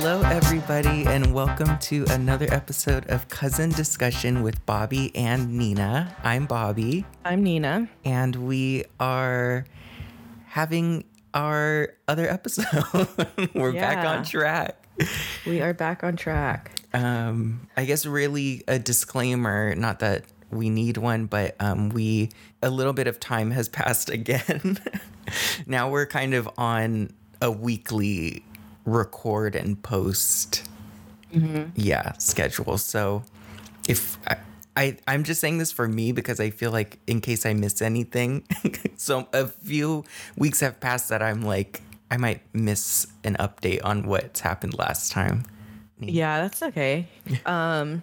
Hello, everybody, and welcome to another episode of Cousin Discussion with Bobby and Nina. I'm Bobby, I'm Nina. and we are having our other episode. We're back on track. We are back on track. Um, I guess really a disclaimer, not that we need one, but um, we a little bit of time has passed again. now we're kind of on a weekly record and post, yeah, schedule. So if I, I I'm just saying this for me because I feel like in case I miss anything, so a few weeks have passed that I'm like I might miss an update on what's happened last time. Yeah, that's okay. Um,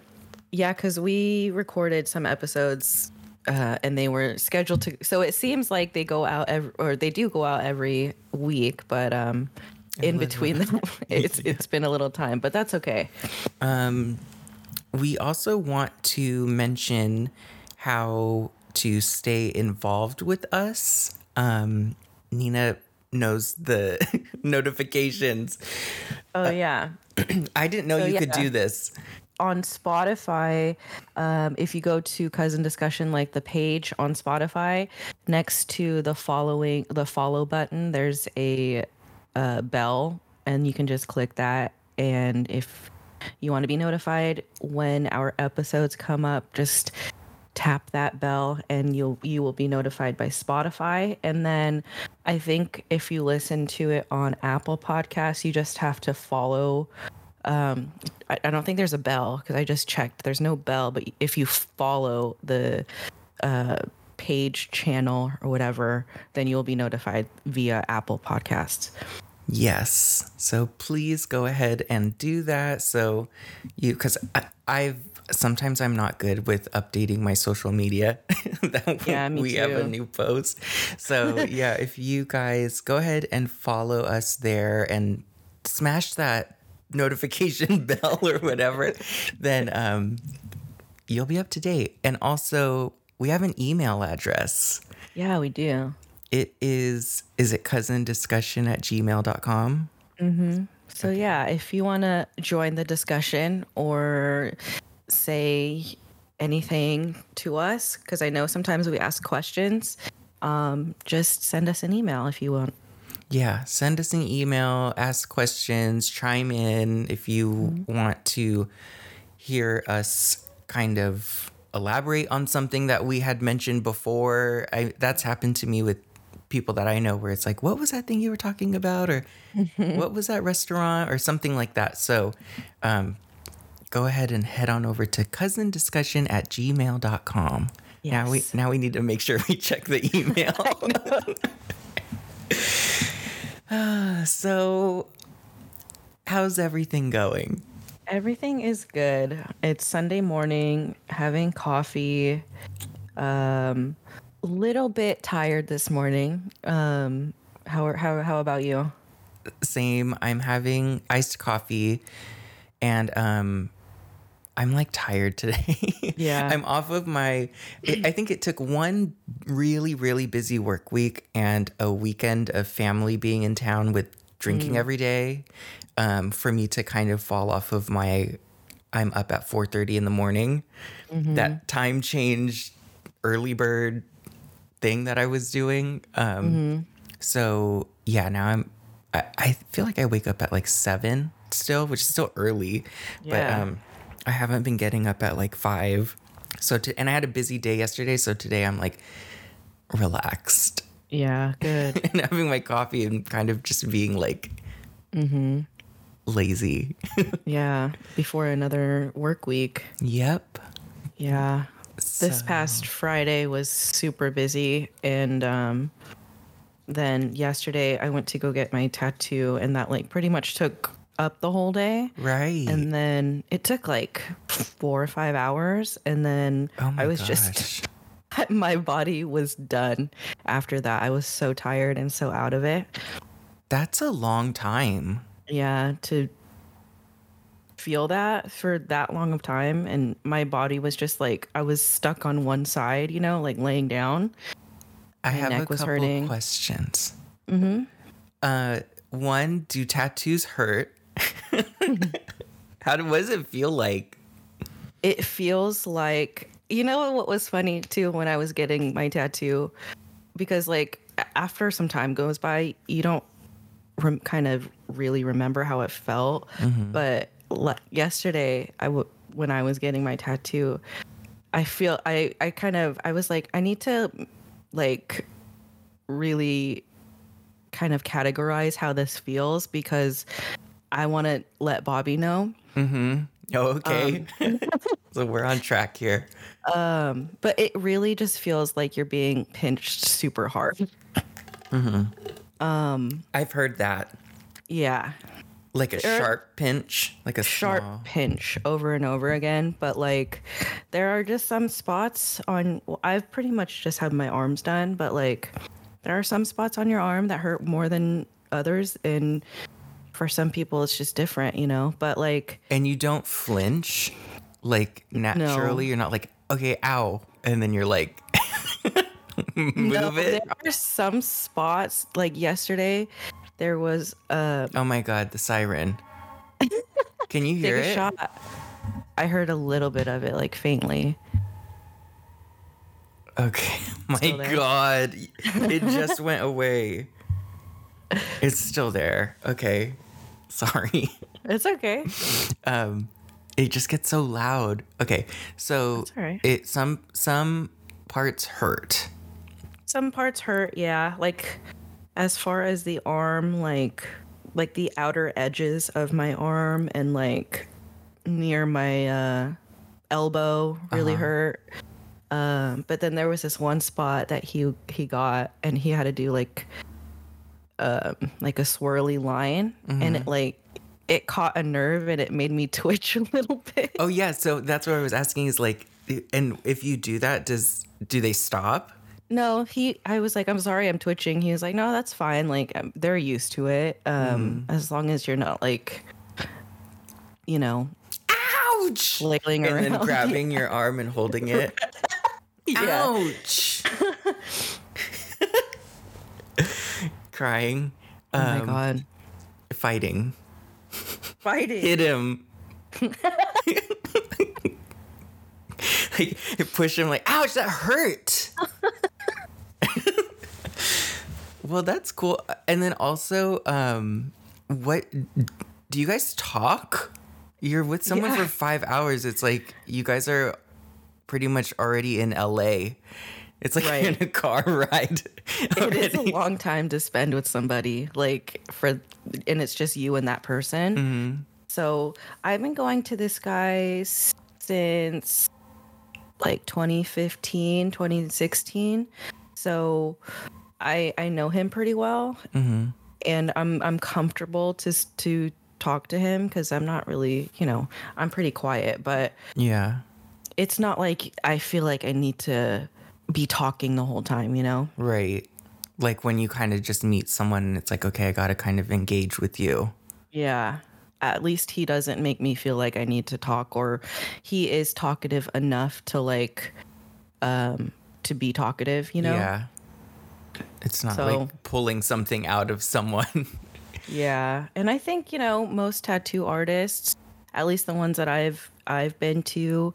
yeah, because we recorded some episodes uh, and they were scheduled to. So it seems like they go out every, or they do go out every week, but um, in between them, it's it's been a little time, but that's okay. Um, we also want to mention how to stay involved with us. Um, Nina knows the notifications. Oh yeah. I didn't know So, you could do this. on Spotify, um, if you go to Cousin Discussion, like the page on Spotify, next to the following the follow button, there's a uh, bell, and you can just click that. And if you want to be notified when our episodes come up, just tap that bell and you'll you will be notified by Spotify and then I think if you listen to it on Apple Podcasts you just have to follow um I, I don't think there's a bell because I just checked there's no bell but if you follow the uh page channel or whatever then you'll be notified via Apple Podcasts. Yes. So please go ahead and do that. So you, because I've sometimes I'm not good with updating my social media. that Yeah, me we have a new post. So yeah, if you guys go ahead and follow us there and smash that notification bell or whatever, then um, you'll be up to date. And also, we have an email address. Yeah, we do. It is, is it cousin discussion at gmail.com? So yeah, if you want to join the discussion or say anything to us, because I know sometimes we ask questions, um, just send us an email if you want. Yeah, send us an email, ask questions, chime in if you want to hear us kind of elaborate on something that we had mentioned before. I that's happened to me with people that I know where it's like, what was that thing you were talking about? Or what was that restaurant? Or something like that. So um, go ahead and head on over to cousin discussion at gmail.com. Now we now we need to make sure we check the email. so how's everything going? Everything is good. It's Sunday morning, having coffee. Um, little bit tired this morning. Um, how how how about you? Same. I'm having iced coffee and um I'm like tired today. Yeah. I'm off of my I think it took one really really busy work week and a weekend of family being in town with drinking every day um for me to kind of fall off of my I'm up at 4:30 in the morning. That time change early bird thing that I was doing. Um so yeah, now I'm I, I feel like I wake up at like seven still, which is still early. But um I haven't been getting up at like five. So to and I had a busy day yesterday, so today I'm like relaxed Yeah, good. and having my coffee and kind of just being like lazy. yeah, before another work week. yep. Yeah. This So- past Friday was super busy and um then yesterday I went to go get my tattoo and that like pretty much took up the whole day. Right. And then it took like 4 or 5 hours and then oh I was gosh. just my body was done after that. I was so tired and so out of it. That's a long time. Yeah, to feel that for that long of time and my body was just like I was stuck on one side, you know, like laying down. I My have a neck was couple hurting. questions. Mm-hmm. Uh, one, do tattoos hurt? How do, what does it feel like? It feels like you know what was funny too when I was getting my tattoo because like after some time goes by, you don't rem- kind of really remember how it felt. But le- yesterday, I w- when I was getting my tattoo, I feel I I kind of I was like I need to like really kind of categorize how this feels because I want to let Bobby know. Oh, okay. so we're on track here. Um, but it really just feels like you're being pinched super hard. Um, I've heard that. Yeah. Like a sharp pinch, like a Sharp small- pinch over and over again. But like there are just some spots on, well, I've pretty much just had my arms done, but like there are some spots on your arm that hurt more than others. And for some people, it's just different, you know? But like, And you don't flinch, like naturally. You're not like, okay, ow, and then you're like, move no, it. there are some spots, like yesterday, there was a. Oh my god, the siren. Can you take hear a it? shot. I heard a little bit of it, like faintly. Okay. My god, it just went away. It's still there. Okay. Sorry. It's okay. um it just gets so loud okay so right. it some some parts hurt Some parts hurt, yeah. Like as far as the arm, like like the outer edges of my arm and like near my uh elbow really hurt. Um, but then there was this one spot that he he got and he had to do like um like a swirly line and it like it caught a nerve and it made me twitch a little bit. oh yeah so that's what i was asking is like and if you do that does do they stop No, he. I was like, I'm sorry, I'm twitching. He was like, No, that's fine. Like um, they're used to it. Um, as long as you're not like, you know, ouch flailing and around. then grabbing your arm and holding it ouch crying Oh my um, god, fighting fighting. hit him like push him like ouch that hurt well that's cool and then also um what do you guys talk you're with someone Yeah. for five hours it's like you guys are pretty much already in la it's like Right. in a car ride it is a long time to spend with somebody. Like for, and it's just you and that person. Mm-hmm. So I've been going to this guy since like 2015, 2016. So I I know him pretty well, Mm-hmm. and I'm I'm comfortable to to talk to him because I'm not really you know I'm pretty quiet, but yeah it's not like I feel like I need to be talking the whole time, you know. Right. Like when you kind of just meet someone and it's like, okay, I got to kind of engage with you. Yeah. At least he doesn't make me feel like I need to talk or he is talkative enough to like um to be talkative, you know? Yeah. It's not So- like pulling something out of someone. Yeah. And I think, you know, most tattoo artists, at least the ones that I've I've been to,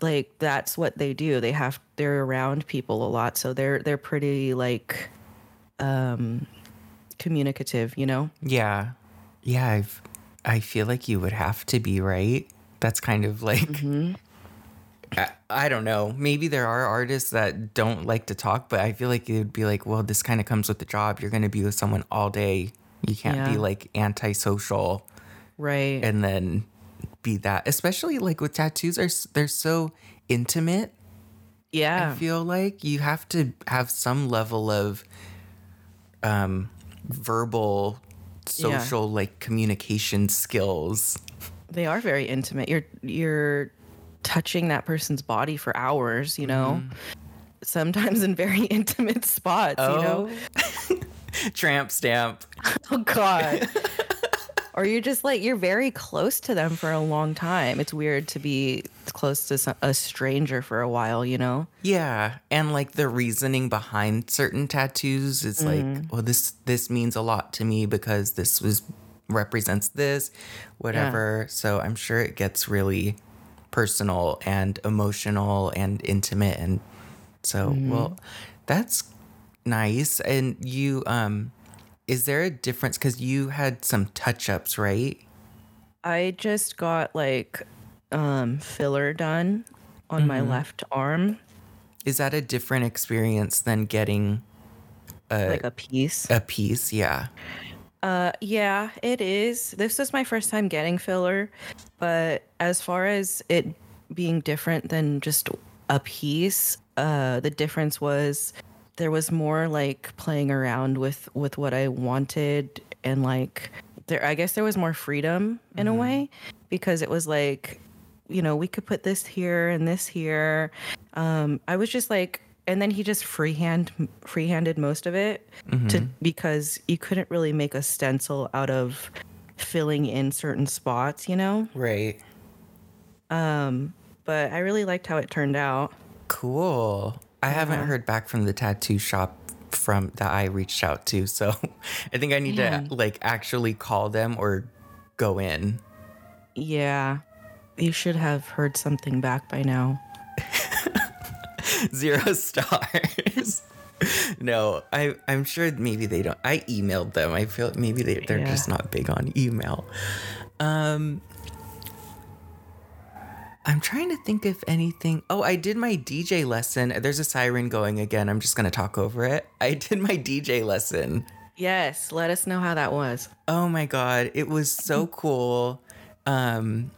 like that's what they do. They have they're around people a lot, so they're they're pretty like um communicative, you know? yeah. Yeah. I've, I feel like you would have to be, right? That's kind of like, I, I don't know. Maybe there are artists that don't like to talk, but I feel like it would be like, well, this kind of comes with the job. You're going to be with someone all day. You can't be like antisocial. Right. and then be that especially like with tattoos are they're so intimate yeah. i feel like you have to have some level of um verbal social like communication skills they are very intimate. You're you're touching that person's body for hours, you know. Mm-hmm. Sometimes in very intimate spots, you know. Oh. tramp stamp Oh god. or you're just like you're very close to them for a long time. It's weird to be close to some, a stranger for a while, you know. yeah and like the reasoning behind certain tattoos is like well this this means a lot to me because this was represents this, whatever. So I'm sure it gets really personal and emotional and intimate and so well that's nice and you um is there a difference cuz you had some touch-ups, right? I just got like um filler done on my left arm, Is that a different experience than getting a, like a piece. a piece? Yeah. Uh, yeah, it is. This is my first time getting filler, but as far as it being different than just a piece, uh, the difference was there was more like playing around with with what I wanted and like there. I guess there was more freedom in a way because it was like, you know, we could put this here and this here. Um, I was just like. And then he just freehand freehanded most of it to because you couldn't really make a stencil out of filling in certain spots, you know. Right. Um, But I really liked how it turned out. Cool. I haven't heard back from the tattoo shop from that I reached out to, so I think I need Man. to like actually call them or go in. Yeah, you should have heard something back by now. Zero stars. no, I I'm sure maybe they don't. I emailed them. I feel maybe they they're Yeah. just not big on email. Um I'm trying to think if anything. Oh, I did my DJ lesson. There's a siren going again. I'm just going to talk over it. I did my DJ lesson. Yes, let us know how that was. Oh my god, it was so cool. Um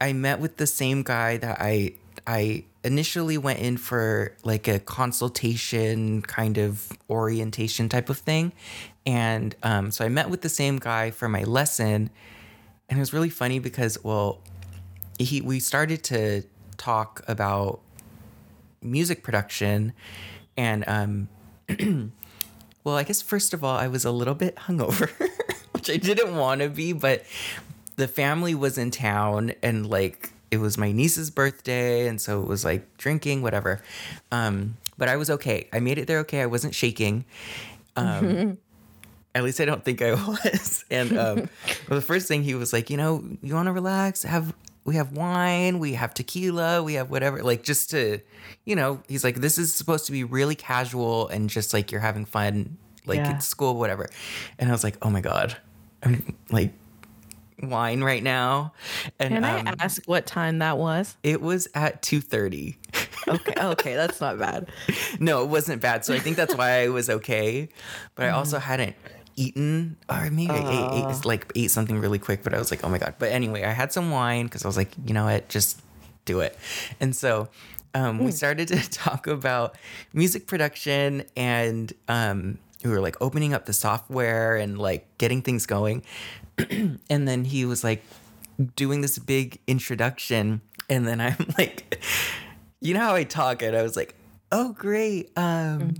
I met with the same guy that I I initially went in for like a consultation kind of orientation type of thing. And um so I met with the same guy for my lesson and it was really funny because well he we started to talk about music production and um well, I guess first of all, I was a little bit hungover, which I didn't want to be, but the family was in town and like it was my niece's birthday, and so it was like drinking, whatever. Um, but I was okay. I made it there okay. I wasn't shaking. Um, at least I don't think I was. And um, well, the first thing he was like, you know, you want to relax? Have we have wine? We have tequila? We have whatever. Like just to, you know, he's like, this is supposed to be really casual and just like you're having fun, like Yeah. at school, whatever. And I was like, oh my god, I'm like wine right now. And Can um, I ask what time that was? it was at two thirty. Okay, okay, that's not bad. no, it wasn't bad. So I think that's why I was okay. But I also hadn't eaten, or maybe I ate, ate like ate something really quick. But I was like, oh my god. But anyway, I had some wine because I was like, you know what, just do it. And so um, we started to talk about music production, and um, we were like opening up the software and like getting things going. and then he was like doing this big introduction, and then I'm like you know how I talk, and I was like, "Oh, great. Um,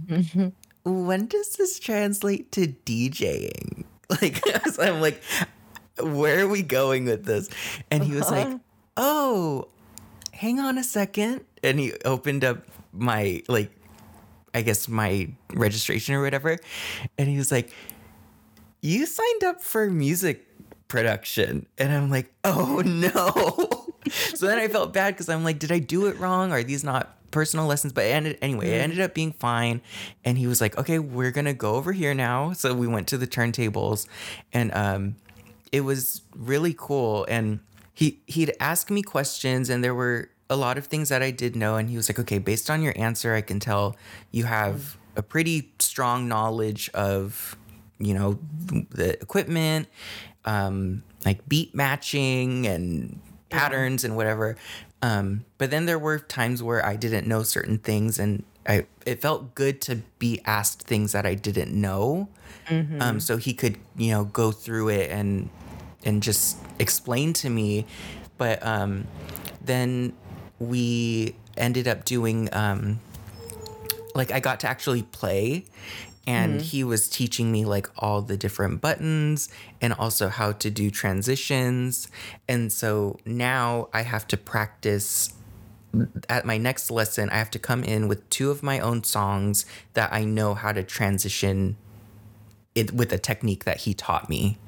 when does this translate to DJing?" Like, so I'm like, "Where are we going with this?" And he was like, "Oh, hang on a second. And he opened up my like, I guess my registration or whatever, and he was like, "You signed up for music production," and I'm like, "Oh no." so then I felt bad because I'm like, did I do it wrong? Are these not personal lessons? But it ended, anyway, it ended up being fine. And he was like, okay, we're going to go over here now. So we went to the turntables and um, it was really cool. And he, he'd ask me questions and there were a lot of things that I did know. And he was like, okay, based on your answer, I can tell you have a pretty strong knowledge of, you know, the equipment, um, like beat matching and patterns and whatever. Um, but then there were times where I didn't know certain things, and I it felt good to be asked things that I didn't know, um, so he could you know go through it and and just explain to me. But um, then we ended up doing um, like I got to actually play and mm-hmm. he was teaching me like all the different buttons and also how to do transitions. And so now I have to practice at my next lesson. I have to come in with two of my own songs that I know how to transition it with a technique that he taught me.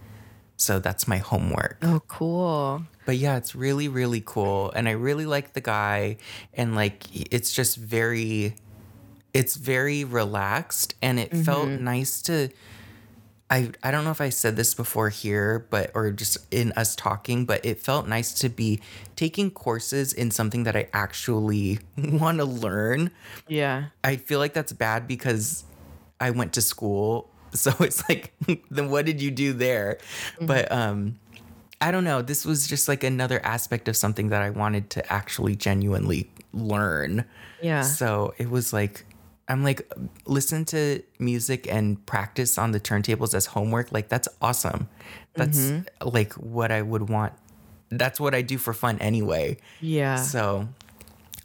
So that's my homework. Oh, cool. But yeah, it's really, really cool. And I really like the guy. And like, it's just very, it's very relaxed. And it felt nice to, I, I don't know if I said this before here, but, or just in us talking, but it felt nice to be taking courses in something that I actually want to learn. Yeah. I feel like that's bad because I went to school. So it's like, then what did you do there? But um, I don't know. This was just like another aspect of something that I wanted to actually genuinely learn. Yeah. So it was like, I'm like, listen to music and practice on the turntables as homework. Like, that's awesome. That's mm-hmm. like what I would want. That's what I do for fun anyway. Yeah. So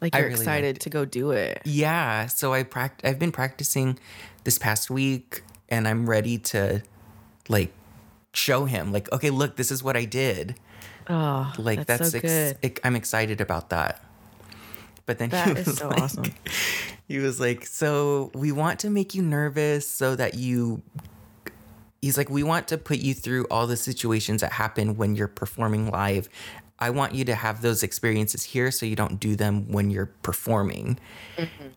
like you're really excited to go do it. yeah, so I pract- I've been practicing this past week and I'm ready to like show him like okay, look, this is what I did. Oh, Like that's, that's, so ex- good. I'm excited about that. But then he was so like, awesome. He was like, "So we want to make you nervous so that you He's like, "We want to put you through all the situations that happen when you're performing live. I want you to have those experiences here so you don't do them when you're performing."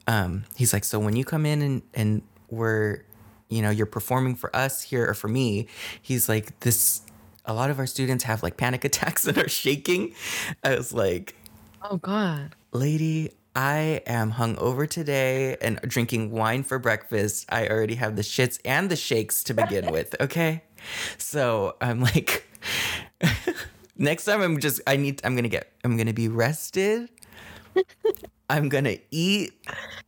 um, he's like, so when you come in and, and we're, you know, you're performing for us here or for me, he's like, this, a lot of our students have like panic attacks and are shaking. I was like, Oh God. Lady, I am hungover today and drinking wine for breakfast. I already have the shits and the shakes to begin with. Okay. So I'm like, next time I'm just, I need, I'm going to get, I'm going to be rested. I'm going to eat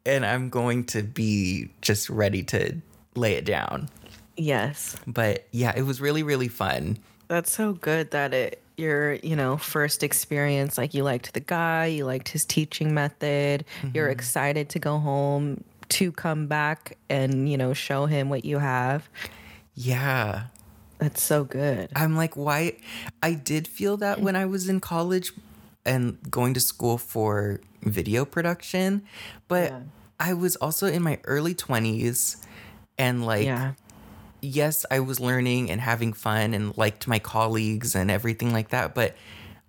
and I'm going to be just ready to lay it down. Yes. But yeah, it was really, really fun. That's so good that it your, you know, first experience like you liked the guy, you liked his teaching method, you're mm-hmm. excited to go home to come back and, you know, show him what you have. Yeah. That's so good. I'm like, why? I did feel that when I was in college and going to school for video production, but Yeah. I was also in my early 20s and like, yeah. Yes, I was learning and having fun and liked my colleagues and everything like that. But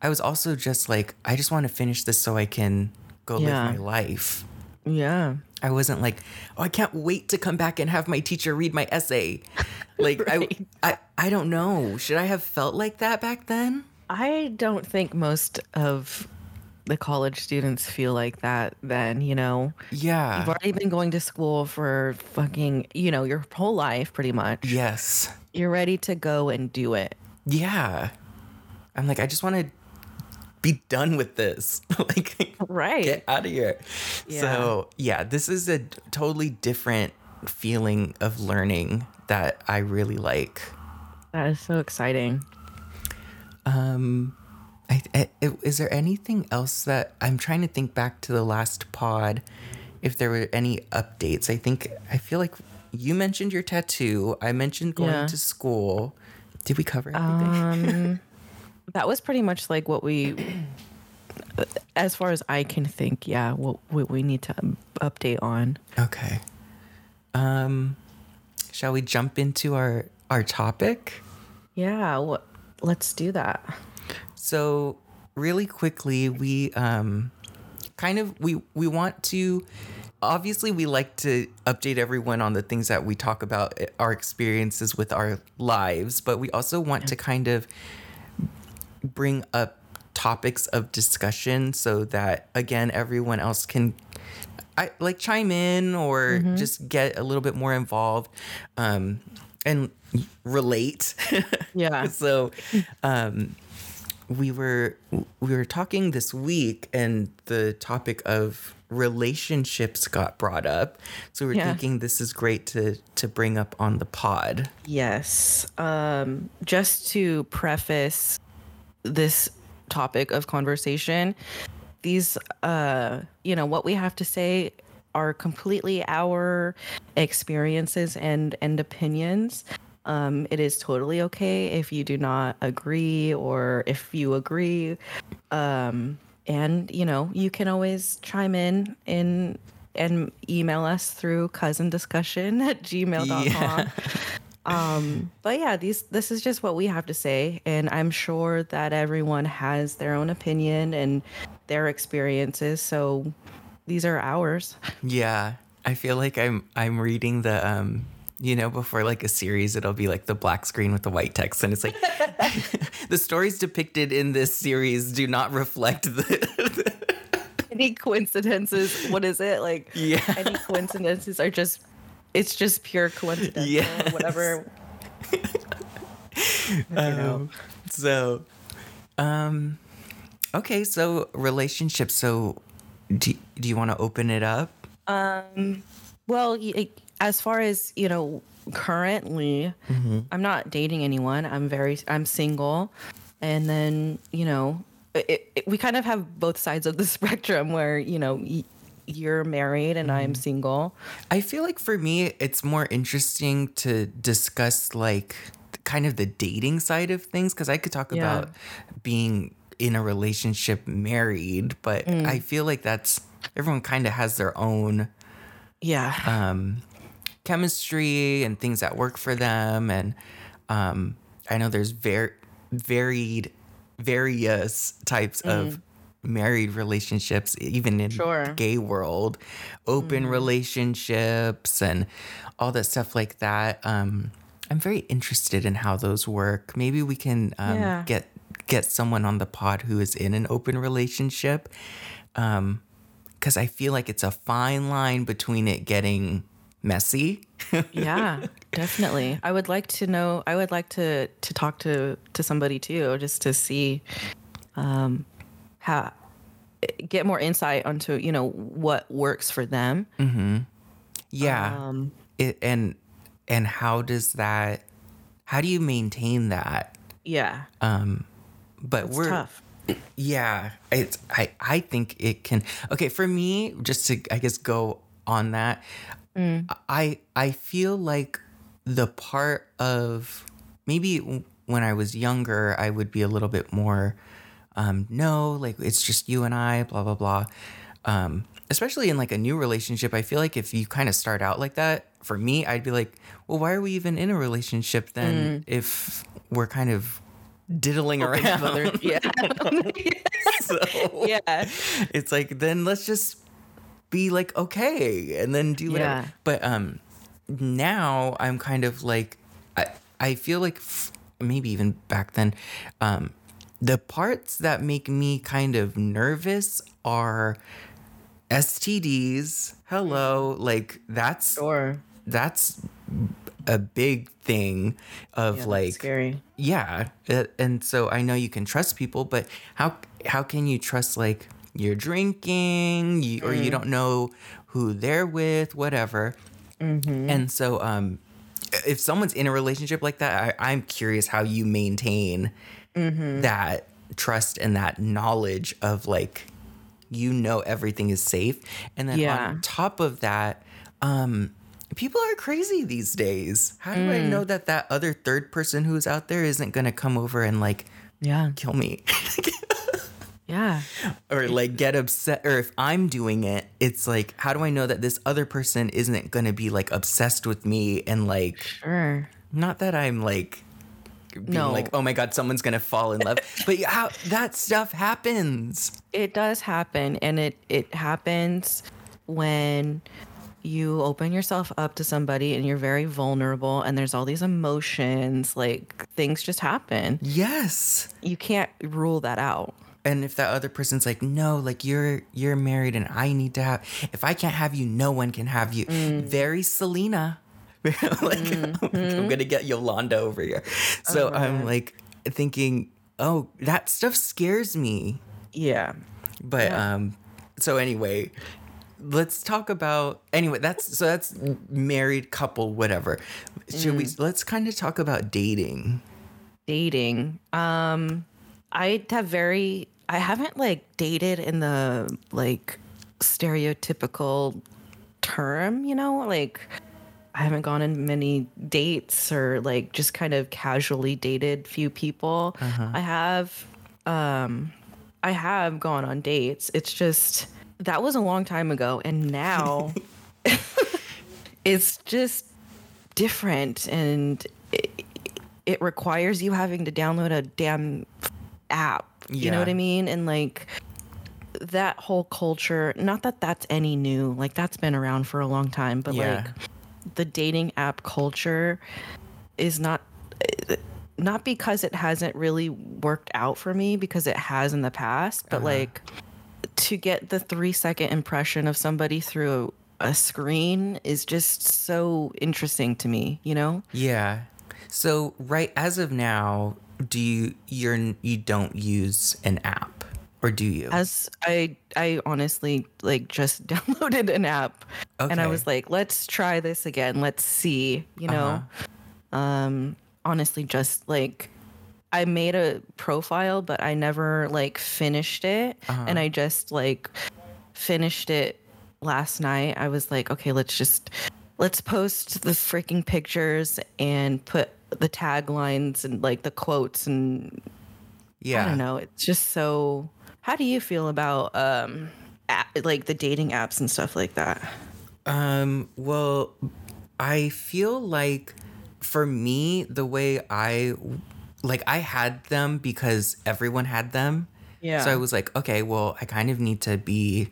I was also just like, I just want to finish this so I can go Yeah. live my life. Yeah. I wasn't like, oh, I can't wait to come back and have my teacher read my essay. Like, Right. I, I, I don't know. Should I have felt like that back then? I don't think most of the college students feel like that then, you know. Yeah. You've already been going to school for fucking, you know, your whole life pretty much. Yes. You're ready to go and do it. Yeah. I'm like, I just want to be done with this. like, Right. get out of here. Yeah. So, yeah, this is a totally different feeling of learning that I really like. That is so exciting. Um, I, I, is there anything else that I'm trying to think back to the last pod? If there were any updates, I think I feel like you mentioned your tattoo. I mentioned going Yeah. to school. Did we cover everything? Um, that was pretty much like what we, as far as I can think, yeah, what, what we need to update on. okay. Um, shall we jump into our our topic? Yeah, what, let's do that. So, really quickly, we um kind of we we want to obviously we like to update everyone on the things that we talk about eh, our experiences with our lives, but we also want to kind of bring up topics of discussion so that again everyone else can I like chime in or just get a little bit more involved um and relate. Yeah. so um we were we were talking this week and the topic of relationships got brought up so we're Yeah. thinking this is great to to bring up on the pod Yes. Um, just to preface this topic of conversation, these, uh, you know, what we have to say are completely our experiences and and opinions. Um, it is totally okay if you do not agree or if you agree. Um, and you know, you can always chime in in and email us through cousin discussion at gmail.com. Um, but yeah, these this is just what we have to say, and I'm sure that everyone has their own opinion and their experiences. So these are ours. Yeah, I feel like I'm I'm reading the um you know before like a series it'll be like the black screen with the white text and it's like the stories depicted in this series do not reflect the any coincidences what is it like Yeah. any coincidences are just it's just pure coincidence or Yes. whatever you know. Um, so um okay so relationships so do, do you want to open it up Um, well y- as far as you know currently mm-hmm. i'm not dating anyone. I'm very i'm single. And then you know it, it, we kind of have both sides of the spectrum where you know y- you're married and i'm mm-hmm. single. I feel like for me, it's more interesting to discuss like kind of the dating side of things because I could talk Yeah. about being in a relationship married, but I mm. feel like that's everyone kind of has their own yeah. um, chemistry and things that work for them. And um, I know there's ver- varied, various types of married relationships, even in Sure. gay world, open relationships and all that stuff like that. Um, I'm very interested in how those work. Maybe we can um, Yeah. get get someone on the pod who is in an open relationship because I feel like it's a fine line between it getting messy. yeah definitely i would like to know i would like to to talk to to somebody too just to see um how get more insight onto you know what works for them yeah, um it, and and how does that? How do you maintain that? yeah Um, But it's we're tough yeah, it's I I think it can. Okay, for me, just to I guess go on that, I I feel like the part of maybe when I was younger, I would be a little bit more, um, no, like it's just you and I, blah blah blah. Um, especially in like a new relationship, I feel like if you kind of start out like that, for me, I'd be like, well, why are we even in a relationship then if we're kind of diddling around? Other- yeah. So yeah. it's like then let's just be like okay and then do whatever. Yeah. but um now i'm kind of like i i feel like f- maybe even back then um the parts that make me kind of nervous are stds hello like that's sure. that's a big thing of yeah, like scary. yeah and so i know you can trust people but how how can you trust like you're drinking you, or you don't know who they're with whatever. And so um if someone's in a relationship like that I, i'm curious how you maintain that trust and that knowledge of like you know everything is safe. And then Yeah. on top of that um people are crazy these days. How do i know that that other third person who's out there isn't going to come over and like yeah. kill me yeah. Or like get upset or if i'm doing it it's like how do i know that this other person isn't going to be like obsessed with me and like sure. not that i'm like being No. like oh my god someone's going to fall in love. But how that stuff happens. It does happen and it it happens when you open yourself up to somebody and you're very vulnerable and there's all these emotions like things just happen. Yes. You can't rule that out and if that other person's like no like you're you're married and i need to have if i can't have you no one can have you. Very selena. Like i'm gonna get yolanda over here. So i'm like thinking oh that stuff scares me. Yeah. But um so anyway let's talk about anyway that's so that's married couple whatever. Should we let's kind of talk about dating. Dating. Um i have very i haven't like dated in the like stereotypical term you know? Like i haven't gone on many dates or like just kind of casually dated few people. I have um i have gone on dates. It's just that was a long time ago and now it's just different and it, it requires you having to download a damn app. You know what I mean? And like that whole culture, not that that's any new, like that's been around for a long time, but Yeah. like the dating app culture is not eh, not because it hasn't really worked out for me because it has in the past, but uh-huh. like to get the 3 second impression of somebody through a screen is just so interesting to me, you know? Yeah. So right as of now, do you you're you don't use an app or do you? As I I honestly like just downloaded an app and I was like, let's try this again. Let's see, you know. Um honestly just like I made a profile but I never like finished it and I just like finished it last night. I was like, okay, let's just let's post the freaking pictures and put the taglines and like the quotes and yeah. I don't know. It's just so. How do you feel about um, app, like the dating apps and stuff like that? Um, well, I feel like for me, the way I like I had them because everyone had them. Yeah. So I was like, okay, well, I kind of need to be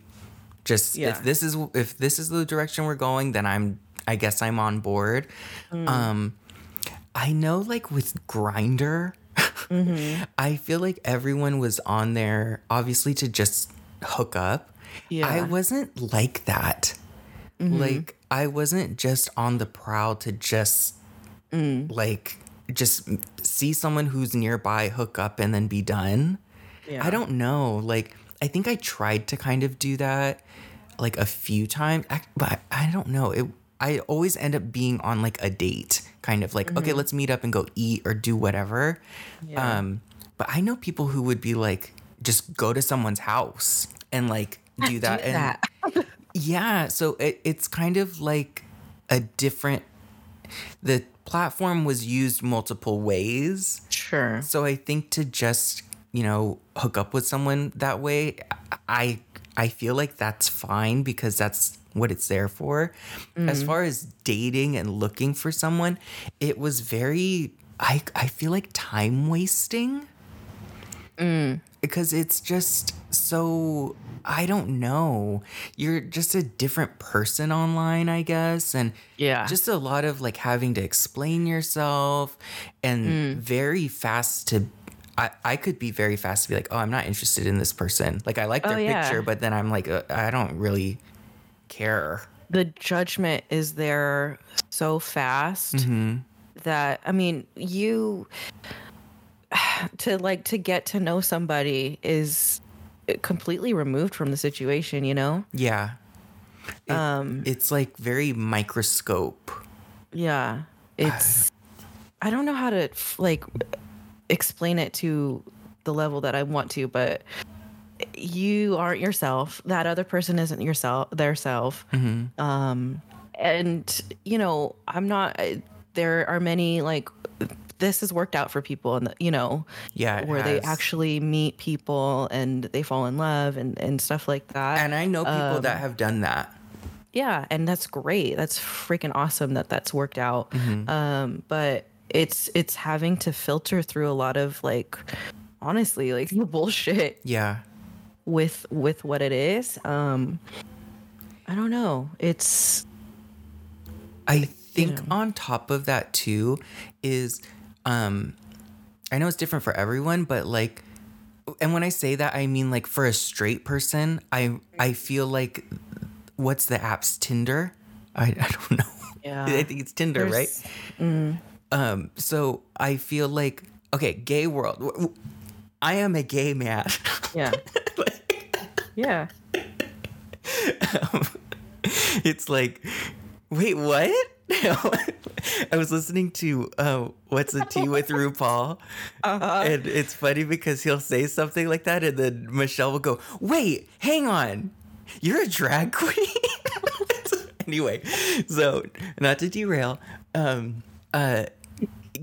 just Yeah. if this is if this is the direction we're going, then I'm I guess I'm on board. Mm. Um I know like with Grindr, Mm-hmm. I feel like everyone was on there obviously to just hook up. Yeah. Mm-hmm. I wasn't like that. Like I wasn't just on the prowl to just Mm. like just see someone who's nearby hook up and then be done. Yeah. I don't know. Like I think I tried to kind of do that like a few times, but I don't know. It I always end up being on like a date, kind of like okay, let's meet up and go eat or do whatever. Mm-hmm. Yeah. Um, but I know people who would be like just go to someone's house and like do that Do and yeah, so it, it's kind of like a different. The platform was used multiple ways, Sure. so I think to just you know hook up with someone that way, I I feel like that's fine because that's what it's there for. As mm. far as dating and looking for someone, it was very I I feel like time wasting mm. because it's just so I don't know. You're just a different person online, I guess, and Yeah. just a lot of like having to explain yourself and mm. very fast to. I, I could be very fast to be like, oh, I'm not interested in this person. Like, I like their Oh, yeah. picture, but then I'm like, uh, I don't really care. the judgment is there so fast Mm-hmm. that I mean, you to like to get to know somebody is completely removed from the situation, you know? Yeah. It- Um, it's like very microscope. Yeah. It's I don't know how to like explain it to the level that I want to, but you aren't yourself. That other person isn't yourself, their self. Um and you know, I'm not there are many like this has worked out for people and you know Yeah, where they actually meet people and they fall in love and and stuff like that And I know people Um, that have done that. yeah and that's great that's freaking awesome that that's worked out um but it's it's having to filter through a lot of like honestly like the bullshit Yeah. with with what it is um i don't know it's I think on top of that too is um I know it's different for everyone, but like and when I say that I mean like for a straight person, I I feel like what's the app's Tinder? I, I don't know. Yeah. I think it's Tinder, right? There's- Um so I feel like okay, gay world. I am a gay man. yeah yeah it's like, wait, what? I was listening to uh, What's the Tee with RuPaul. And it's funny because he'll say something like that, and then Michelle will go, wait, hang on. You're a drag queen? anyway, so not to derail, um, uh,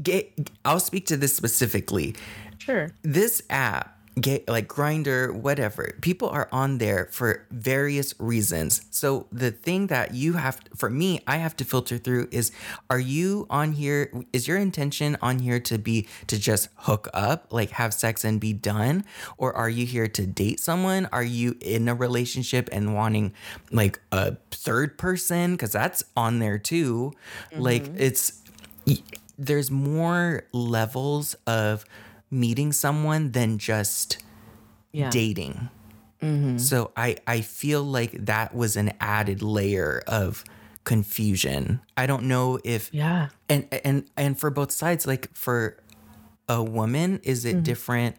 gay, I'll speak to this specifically. Sure. This app get like Grindr whatever people are on there for various reasons. So the thing that you have for me i have to filter through is are you on here is your intention on here to be to just hook up like have sex and be done? Or are you here to date someone? Are you in a relationship and wanting like a third person? Because that's on there too. Like mm-hmm. it's there's more levels of meeting someone than just Yeah. dating. Mm-hmm. So I I feel like that was an added layer of confusion. I don't know if Yeah. and and and for both sides like for a woman is it mm-hmm. different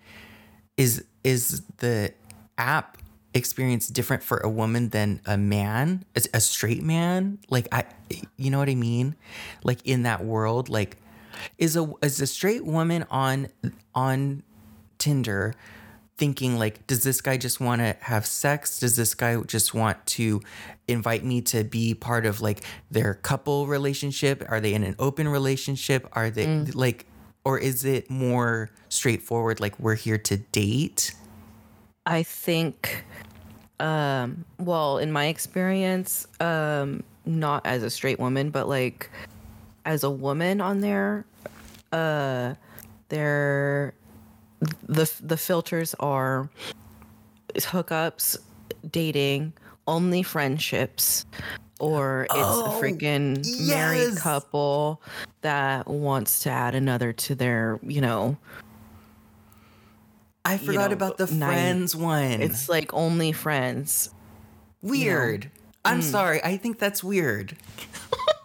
is is the app experience different for a woman than a man Is a straight man like i you know what i mean like in that world like is a is a straight woman on on tinder thinking like does this guy just want to have sex? Does this guy just want to invite me to be part of like their couple relationship? Are they in an open relationship? Are they like or is it more straightforward like we're here to date? I think, um, well, in my experience, um, not as a straight woman, but like as a woman on there, uh, there, the the filters are hookups, dating, only friendships, or it's Oh, a freaking married couple that wants to add another to their, you know, i forgot know, about the night. friends one. It's like only friends. weird. I'm sorry. I think that's weird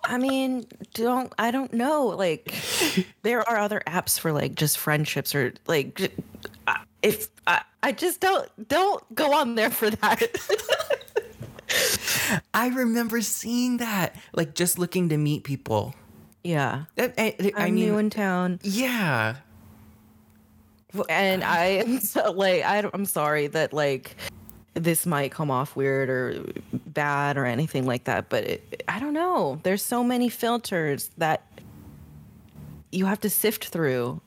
I mean, don't I don't know. Like, there are other apps for like just friendships or like if I, I just don't don't go on there for that. i remember seeing that like just looking to meet people yeah, That- I, I I'm mean new in town, yeah and I am so like I I'm sorry that like this might come off weird or bad or anything like that, but it, I don't know. There's so many filters that you have to sift through.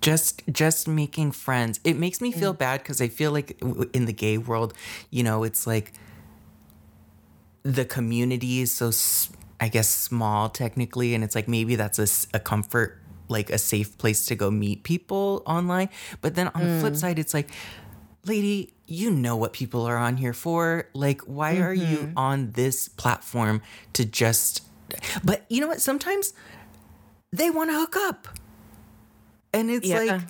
just just making friends it makes me feel mm. bad because i feel like in the gay world you know it's like the community is so i guess small technically and it's like maybe that's a comfort like a safe place to go meet people online but then on the flip mm. side it's like lady you know what people are on here for like why are you on this platform to just but you know what sometimes they want to hook up and it's Yeah. like,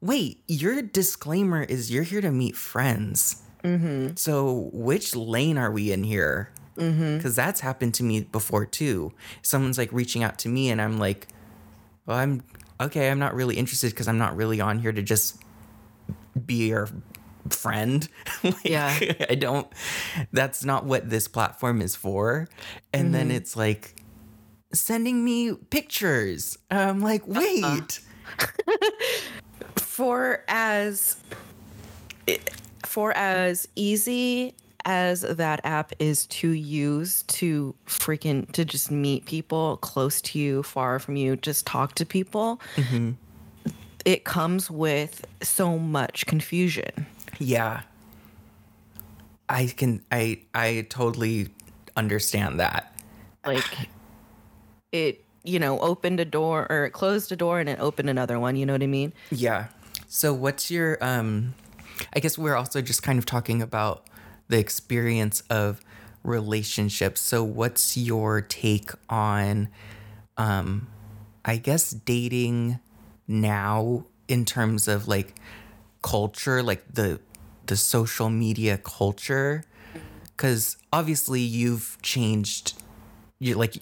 wait, your disclaimer is you're here to meet friends. Mm-hmm. So which lane are we in here? Because that's happened to me before too. Someone's like reaching out to me, and I'm like, well, I'm okay. I'm not really interested because I'm not really on here to just be your friend. Like, Yeah. I don't. That's not what this platform is for. And then mm. it's like sending me pictures. I'm like, uh-huh. wait. for as for as easy as that app is to use to freaking to just meet people close to you far from you just talk to people mm-hmm. it comes with so much confusion Yeah. I can I I totally understand that. like it you know opened a door or it closed a door and it opened another one you know what i mean Yeah. So what's your um I guess we're also just kind of talking about the experience of relationships. So what's your take on um I guess dating now in terms of like culture, like the the social media culture cuz obviously you've changed you're like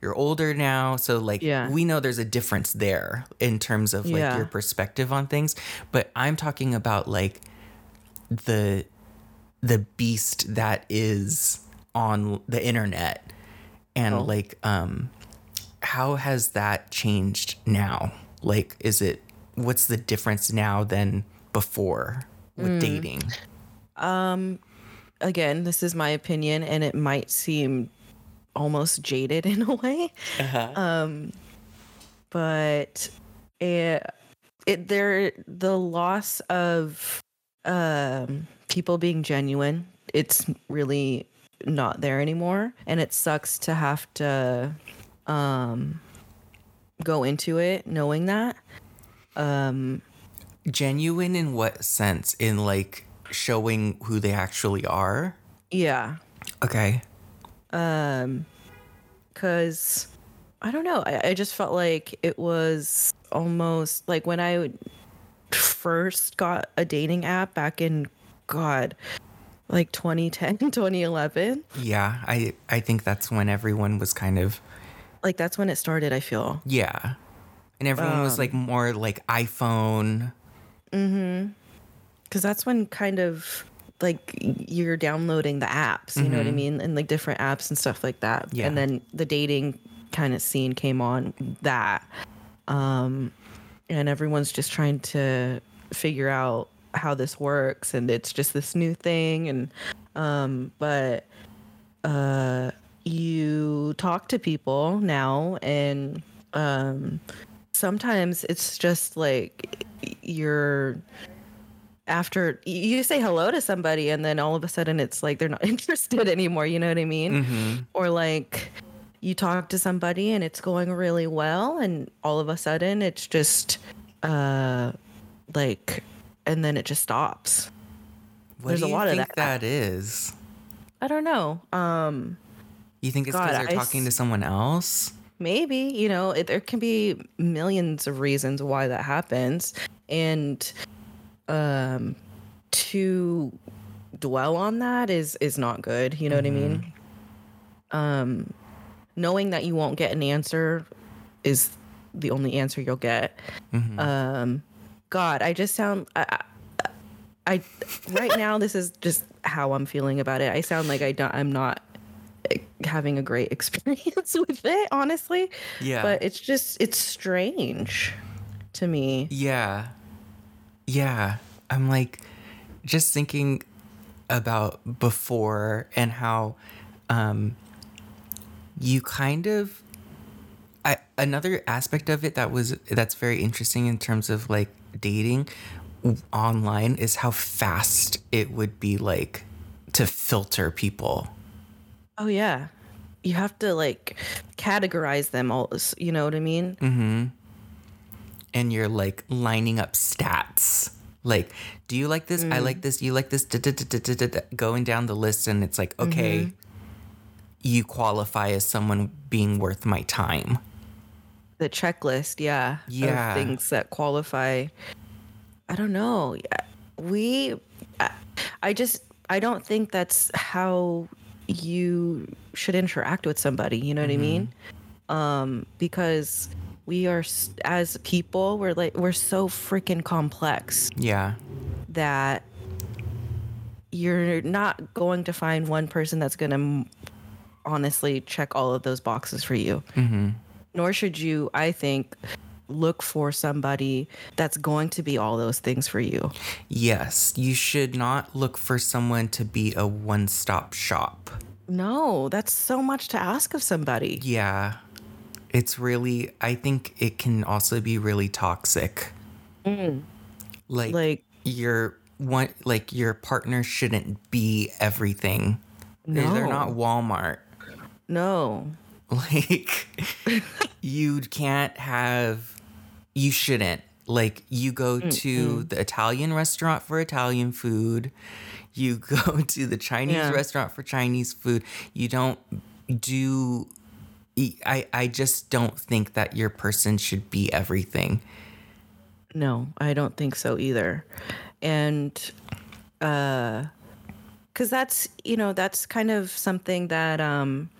you're older now so like Yeah. we know there's a difference there in terms of like Yeah. your perspective on things but i'm talking about like the the beast that is on the internet and Oh. like um how has that changed now like is it what's the difference now than before with Mm. dating again, this is my opinion, and it might seem almost jaded in a way. Um, but it, it there the loss of um people being genuine it's really not there anymore and it sucks to have to um go into it knowing that um Genuine in what sense? In like showing who they actually are? yeah Okay. Um, because I don't know. I, I just felt like it was almost like when I first got a dating app back in God, like 2010, 2011. Yeah, I I think that's when everyone was kind of Like that's when it started, I feel. yeah. And everyone was like more like iPhone. Because that's when kind of like you're downloading the apps, you know what I mean? And like different apps and stuff like that. Yeah. And then the dating kind of scene came on that. Um, and everyone's just trying to figure out how this works and it's just this new thing and um but uh you talk to people now and um sometimes it's just like you're after you say hello to somebody and then all of a sudden it's like they're not interested anymore you know what i mean or like you talk to somebody and it's going really well and all of a sudden it's just uh like and then it just stops What There's do a lot of that. that is? i don't know um You think it's because they're I talking s- to someone else? Maybe you know it, there can be millions of reasons why that happens. And um to dwell on that is is not good. You know what i mean? Um knowing that you won't get an answer is the only answer you'll get. Um god i just sound I, I I right now this is just how i'm feeling about it. I sound like i don't i'm not having a great experience with it honestly Yeah. but it's just it's strange to me Yeah. Yeah. I'm like just thinking about before and how um you kind of I another aspect of it that was that's very interesting in terms of like dating online is how fast it would be like to filter people. Oh yeah you have to like categorize them all you know what i mean mm-hmm. and you're like lining up stats. Like, do you like this? I mm. like this. You like this? Going down the list, and it's like, okay, you qualify as someone being worth my time. the checklist yeah Yeah. of things that qualify i don't know Yeah, we I just i don't think that's how you should interact with somebody you know what i mean um because we are as people we're like we're so freaking complex Yeah. that you're not going to find one person that's going to honestly check all of those boxes for you. Nor should you, I think, look for somebody that's going to be all those things for you. Yes. You should not look for someone to be a one stop shop. No, that's so much to ask of somebody. Yeah. It's really, I think it can also be really toxic. Mm. Like, Like, your one, like your partner shouldn't be everything. They're, they're not Walmart. no. Like, you can't have, you shouldn't. Like, you go to the Italian restaurant for Italian food, you go to the Chinese Yeah. restaurant for Chinese food. You don't do, I, I just don't think that your person should be everything. No, I don't think so either. And uh cuz that's, you know, that's kind of something that um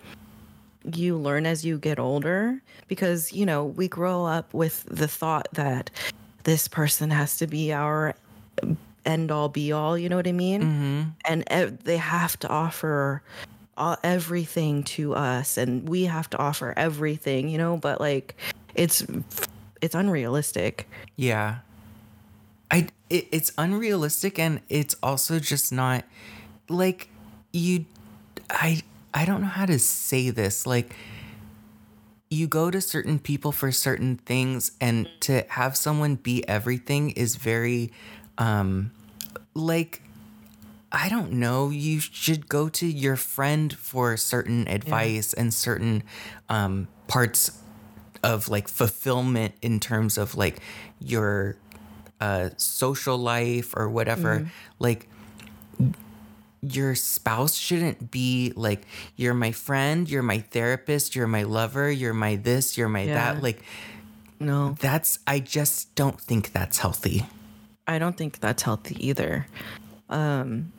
you learn as you get older because, you know, we grow up with the thought that this person has to be our end all be all, you know what I mean? Mm-hmm. And ev- they have to offer all, everything to us and we have to offer everything, you know, but like it's it's unrealistic. Yeah. I it, it's unrealistic and it's also just not like you I I don't know how to say this like you go to certain people for certain things and to have someone be everything is very um like I don't know, you should go to your friend for certain advice and certain um parts of like fulfillment in terms of like your uh social life or whatever. Like your spouse shouldn't be like you're my friend, you're my therapist, you're my lover, you're my this, you're my Yeah. that. Like No, that's I just don't think that's healthy. I don't think that's healthy either. Um,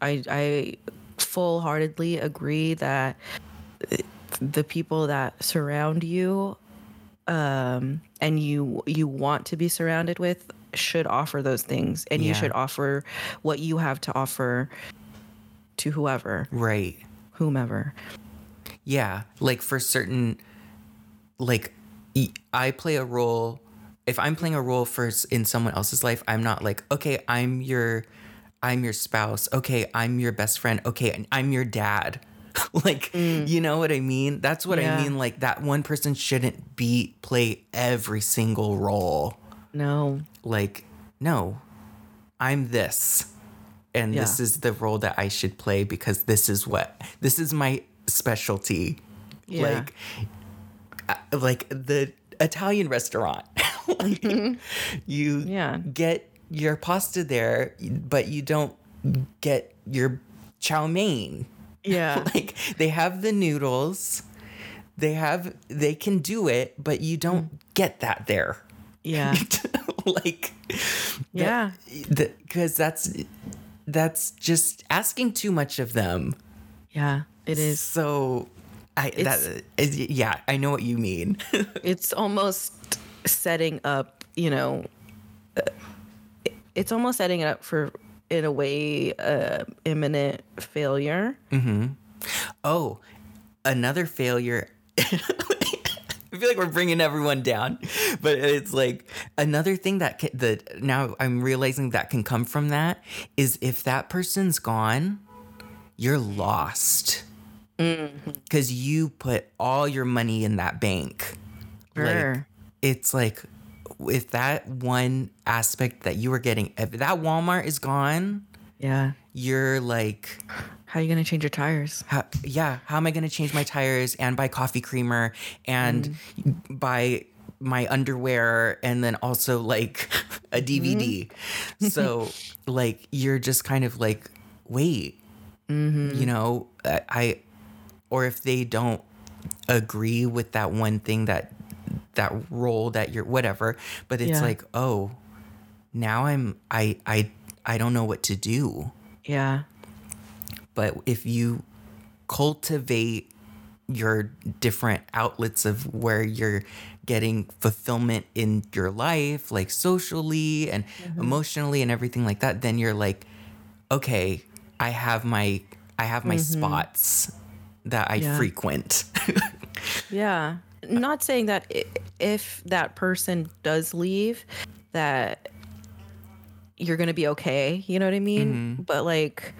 I I full heartedly agree that the people that surround you, um, and you you want to be surrounded with should offer those things, and you should offer what you have to offer to whoever, Right. whomever. Yeah, like for certain like I play a role if I'm playing a role for in someone else's life, I'm not like, "Okay, I'm your I'm your spouse. Okay, I'm your best friend. Okay, and I'm your dad." like, mm. you know what I mean? That's what Yeah. I mean like that one person shouldn't be play every single role. No, Like, no. I'm this. And this is the role that I should play because this is what this is my specialty Yeah. like uh, like the Italian restaurant. Like, You Yeah. get your pasta there, but you don't get your chow mein. yeah, Like they have the noodles, they have they can do it, but you don't Mm. get that there. yeah, like yeah, because that's that's just asking too much of them. yeah. It is. So I that is, yeah, I know what you mean. it's almost setting up you know uh, it's almost setting it up for in a way uh, imminent failure Mhm. oh, another failure. I feel like we're bringing everyone down, but it's like another thing that ca- that now I'm realizing that can come from that is if that person's gone, you're lost. Mm-hmm. Because you put all your money in that bank. Like, it's like if that one aspect that you were getting, if that Walmart is gone, yeah. you're like, how are you gonna change your tires? How, yeah, how am I going to change my tires and buy coffee creamer and mm. buy my underwear and then also like a DVD? Mm-hmm. so, like, you're just kind of like, wait, mm-hmm. you know, I, I, or if they don't agree with that one thing that, that role that you're, whatever, but it's Yeah. like, oh, now I'm, I, I, I don't know what to do. Yeah but if you cultivate your different outlets of where you're getting fulfillment in your life like socially and mm-hmm. emotionally and everything like that then you're like okay i have my i have my mm-hmm. spots that i Yeah. frequent. Yeah. Not saying that if that person does leave that you're gonna be okay you know what i mean? Mm-hmm. But like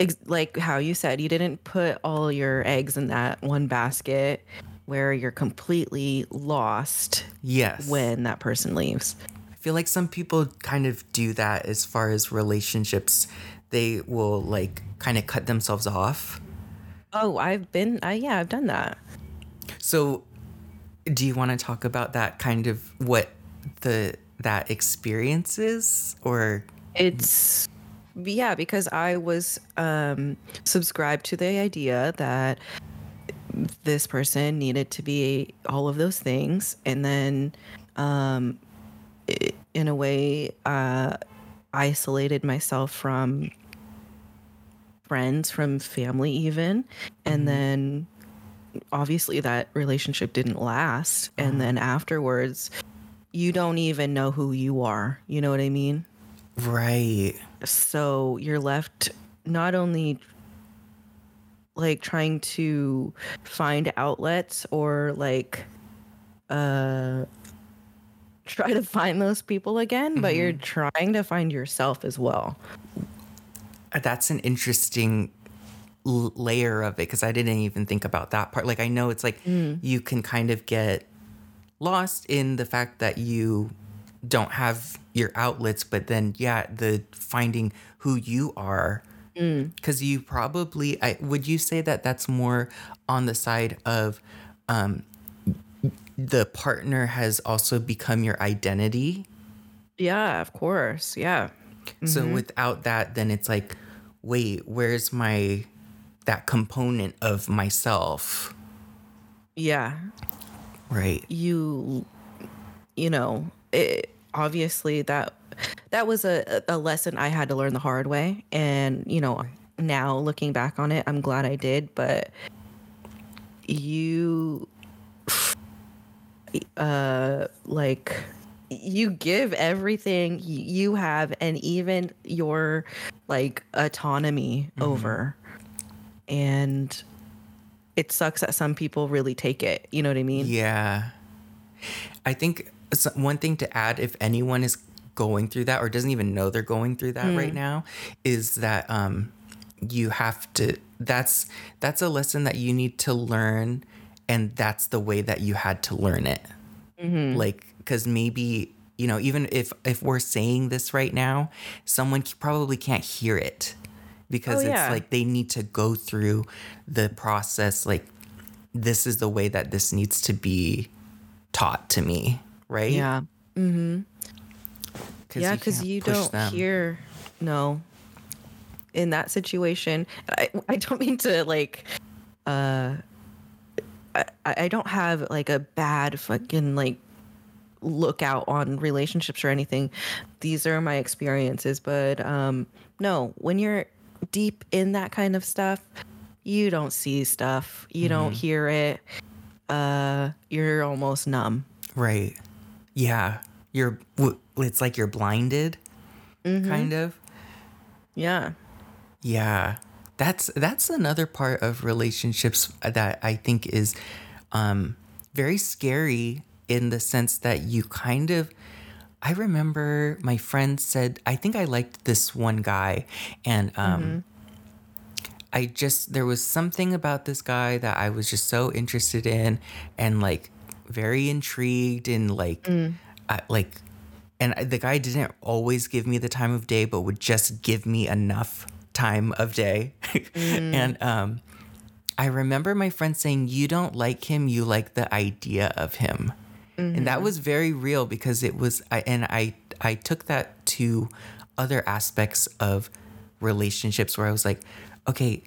ex- like how you said you didn't put all your eggs in that one basket where you're completely lost yes when that person leaves I feel like some people kind of do that as far as relationships. They will like kind of cut themselves off. oh i've been i yeah i've done that So, do you want to talk about that kind of what the that experience is or It's yeah, because I was um subscribed to the idea that this person needed to be all of those things. And then um i- in a way uh isolated myself from friends from family even. And then obviously that relationship didn't last. And then afterwards you don't even know who you are. You know what i mean? Right? So you're left not only like trying to find outlets or like uh try to find those people again but you're trying to find yourself as well. That's an interesting l- layer of it because I didn't even think about that part. Like I know it's like you can kind of get lost in the fact that you don't have your outlets, but then yeah, the finding who you are because you probably I, would you say that that's more on the side of um, the partner has also become your identity Yeah, of course. Yeah. so without that then it's like wait where's my that component of myself Yeah. right you you know it, obviously that that was a, a lesson i had to learn the hard way. And you know now looking back on it i'm glad i did but you uh like you give everything you have and even your like autonomy over. And it sucks that some people really take it. You know what i mean? Yeah. I think one thing to add, if anyone is going through that or doesn't even know they're going through that right now, is that um, you have to. That's that's a lesson that you need to learn, and that's the way that you had to learn it. Like, because maybe you know, even if if we're saying this right now, someone probably can't hear it because Oh, it's yeah. like they need to go through the process. Like, this is the way that this needs to be taught to me, right? yeah Mm-hmm. Cause yeah because can't you, don't them. hear no in that situation i i don't mean to like uh i i don't have like a bad fucking like lookout on relationships or anything these are my experiences but um no when you're deep in that kind of stuff you don't see stuff you don't Mm-hmm. hear it uh you're almost numb right? Yeah, you're. It's like you're blinded, Mm-hmm. kind of. yeah Yeah, that's that's another part of relationships that I think is um, very scary in the sense that you kind of. I remember my friend said, I think I liked this one guy, and um, I just there was something about this guy that I was just so interested in, and like very intrigued, and like, mm. I, like and the guy didn't always give me the time of day but would just give me enough time of day. Mm. And um i remember my friend saying you don't like him you like the idea of him. And that mm-hmm. was very real because it was I, and i i took that to other aspects of relationships where i was like okay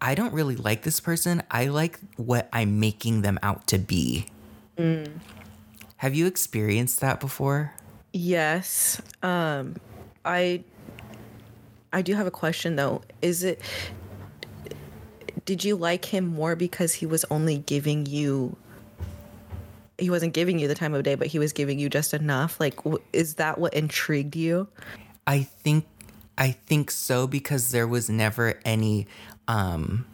i don't really like this person i like what i'm making them out to be have you experienced that before Yes. Um I I do have a question though. Is it did you like him more because he was only giving you he wasn't giving you the time of day but he was giving you just enough? Like is that what intrigued you? I think I think so because there was never any um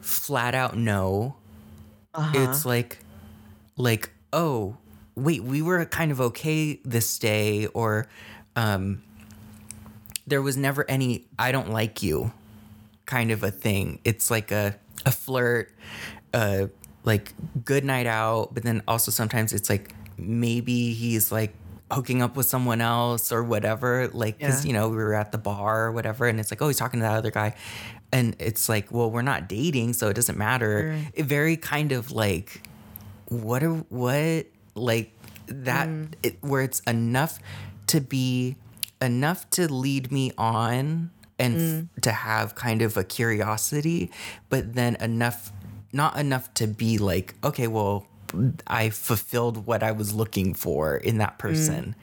flat out no. It's like like oh, wait, we were kind of okay this day or um there was never any I don't like you kind of a thing. It's like a a flirt, uh like good night out, but then also sometimes it's like maybe he's like hooking up with someone else or whatever. Like because Yeah. you know we were at the bar or whatever, and it's like oh he's talking to that other guy, and it's like well we're not dating, so it doesn't matter. It very kind of like what are what like that it, where it's enough to be enough to lead me on and f- to have kind of a curiosity but then enough not enough to be like okay well i fulfilled what i was looking for in that person.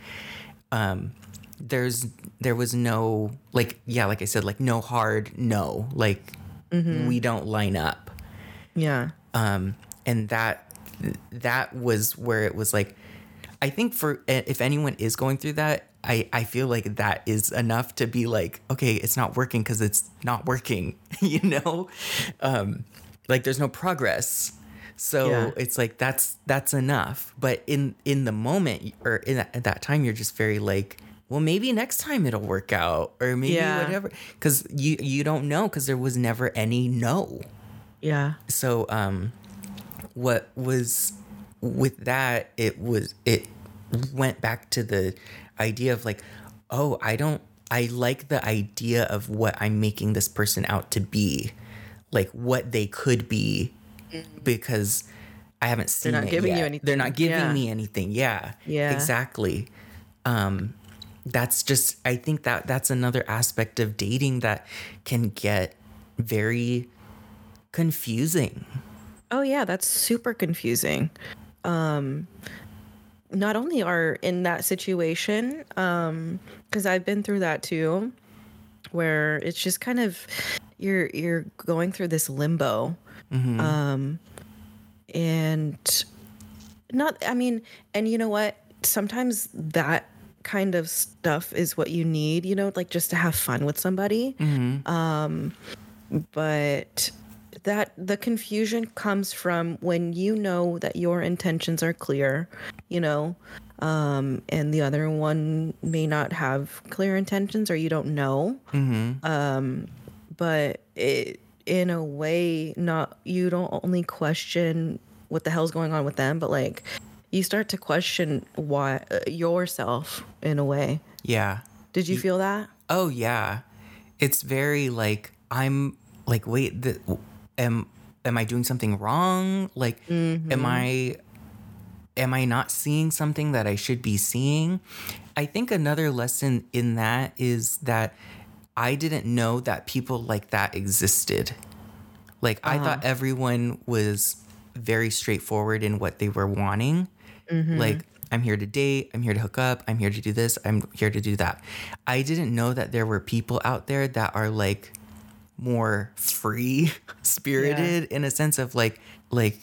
Um there's there was no like yeah like i said like no hard no like we don't line up. Yeah. um and that that was where it was like i think for if anyone is going through that i i feel like that is enough to be like okay it's not working because it's not working you know um like there's no progress so Yeah. it's like that's that's enough but in in the moment or in that, at that time you're just very like well maybe next time it'll work out or maybe Yeah. whatever cuz you you don't know cuz there was never any no Yeah. so um what was with that it was it went back to the idea of like oh i don't i like the idea of what i'm making this person out to be like what they could be because i haven't seen They're not giving you anything. they're not giving Yeah. me anything yeah Yeah. exactly um that's just i think that that's another aspect of dating that can get very confusing Oh yeah, that's super confusing. Um not only are in that situation, um, because I've been through that too, where it's just kind of you're you're going through this limbo. Um and not I mean, and you know what? Sometimes that kind of stuff is what you need, you know, like just to have fun with somebody um but that the confusion comes from when you know that your intentions are clear you know um and the other one may not have clear intentions or you don't know. Um but it in a way not you don't only question what the hell's going on with them but like you start to question why uh, yourself in a way. Yeah. Did you feel that? Oh yeah, it's very like I'm like wait, the, am am I doing something wrong? Like, am mm-hmm. I am I not seeing something that I should be seeing? I think another lesson in that is that I didn't know that people like that existed. Like I thought uh-huh. everyone was very straightforward in what they were wanting. Mm-hmm. Like I'm here to date, I'm here to hook up, I'm here to do this, I'm here to do that. I didn't know that there were people out there that are like more free spirited in a sense of like like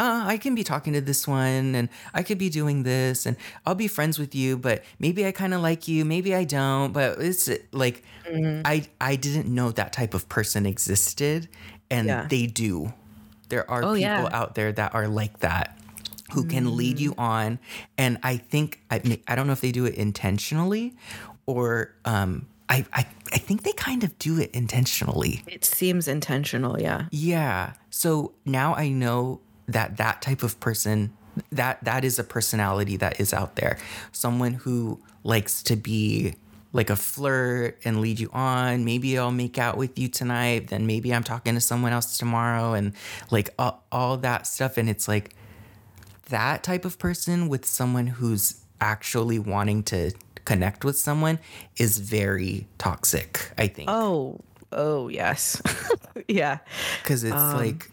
uh, I can be talking to this one and I could be doing this and I'll be friends with you, but maybe I kind of like you, maybe I don't, but it's like I I didn't know that type of person existed and Yeah. they do. There are Oh, people yeah. out there that are like that who can lead you on and I think I I don't know if they do it intentionally or um I, I I think they kind of do it intentionally. it seems intentional yeah Yeah. So now I know that that type of person that that is a personality that is out there. Someone who likes to be like a flirt and lead you on. Maybe I'll make out with you tonight, then maybe I'm talking to someone else tomorrow and like all, all that stuff and it's like that type of person with someone who's actually wanting to connect with someone is very toxic, I think. Oh, oh yes. yeah. because it's like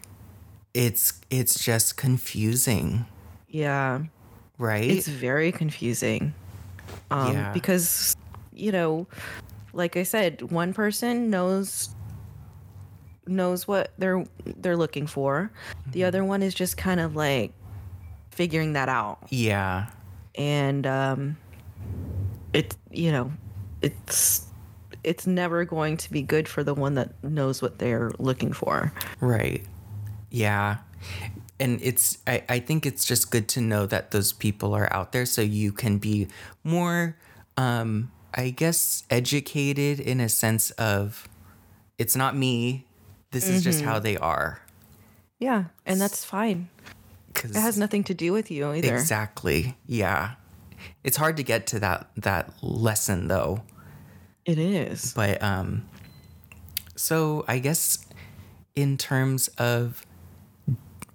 it's it's just confusing Yeah. right It's very confusing. Um Yeah. because you know, like I said, one person knows knows what they're they're looking for. The other one is just kind of like figuring that out. yeah And um it you know, it's it's never going to be good for the one that knows what they're looking for. right. Yeah. And it's I, I think it's just good to know that those people are out there so you can be more um i guess educated in a sense of it's not me. This is just how they are. Yeah, and that's fine. because It has nothing to do with you either. exactly. Yeah it's hard to get to that that lesson though. It is. But um so I guess in terms of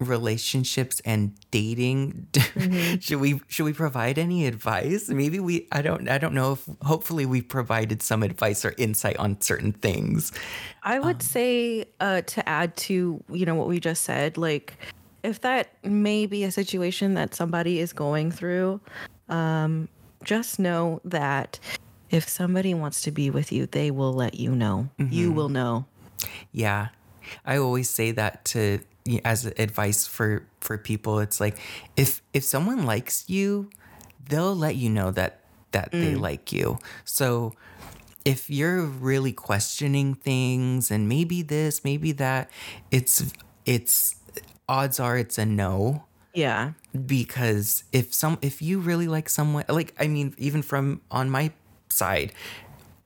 relationships and dating should we should we provide any advice? Maybe we i don't i don't know if hopefully we provided some advice or insight on certain things. I would say uh, to add to you know what we just said, like if that may be a situation that somebody is going through, um, just know that if somebody wants to be with you, they will let you know. You will know. Yeah. I always say that to as advice for for people it's like if if someone likes you, they'll let you know that that they like you. So if you're really questioning things and maybe this, maybe that, it's it's odds are it's a no Yeah. because if some if you really like someone like i mean even from on my side.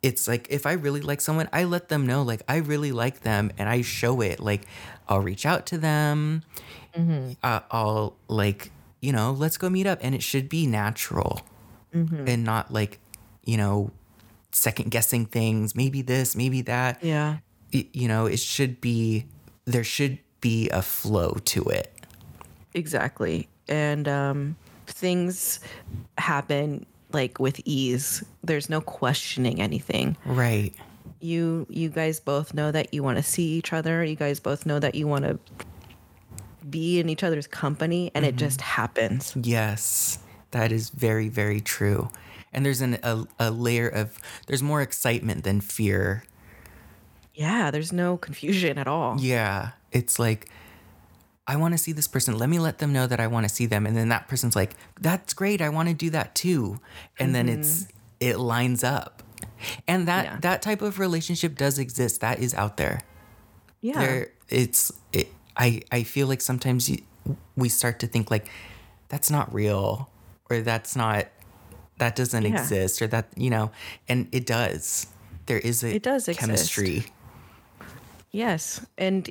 It's like if I really like someone, I let them know like I really like them and I show it. Like I'll reach out to them. Uh, I'll like, you know, let's go meet up and it should be natural and not like, you know, second guessing things, maybe this, maybe that. Yeah. Y- you know, it should be there should be a flow to it. Exactly. And um, things happen like with ease. There's no questioning anything. Right. You you guys both know that you want to see each other. You guys both know that you want to be in each other's company and it just happens. Yes, that is very, very true. And there's an, a, a layer of, there's more excitement than fear. Yeah, there's no confusion at all. Yeah. It's like, I want to see this person. Let me let them know that I want to see them. And then that person's like, that's great. I want to do that too. And then it's, mm-hmm. it lines up. And that, Yeah. that type of relationship does exist. That is out there. Yeah. there it's it, i i feel like sometimes you, we start to think like that's not real or that's not that doesn't Yeah. exist or that you know and it does there is a It does exist. chemistry Yes. And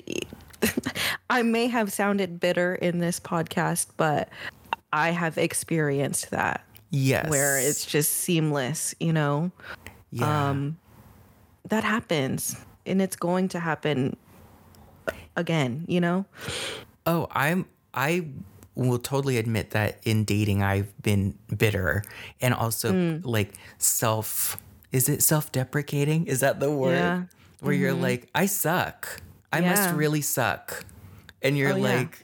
I may have sounded bitter in this podcast, but I have experienced that yes where it's just seamless, you know? yeah um, That happens and it's going to happen again, you know? oh i'm i will totally admit that in dating i've been bitter and also Mm. like self is it self-deprecating is that the word Yeah. where you're like i suck i must really suck. And you're Oh, yeah. like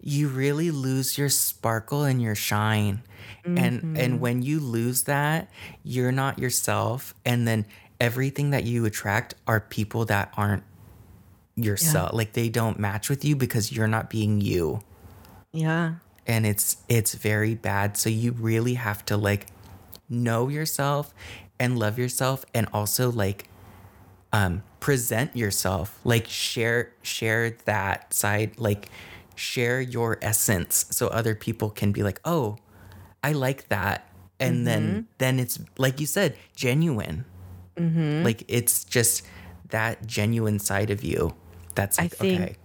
you really lose your sparkle and your shine. And Mm-hmm. and when you lose that you're not yourself. And then everything that you attract are people that aren't yourself. Like they don't match with you because you're not being you. Yeah. and it's it's very bad. So you really have to like know yourself and love yourself and also like um present yourself like share share that side like share your essence so other people can be like oh i like that. And then mm-hmm. then it's like you said genuine. Mm-hmm. Like it's just that genuine side of you that's I think- okay.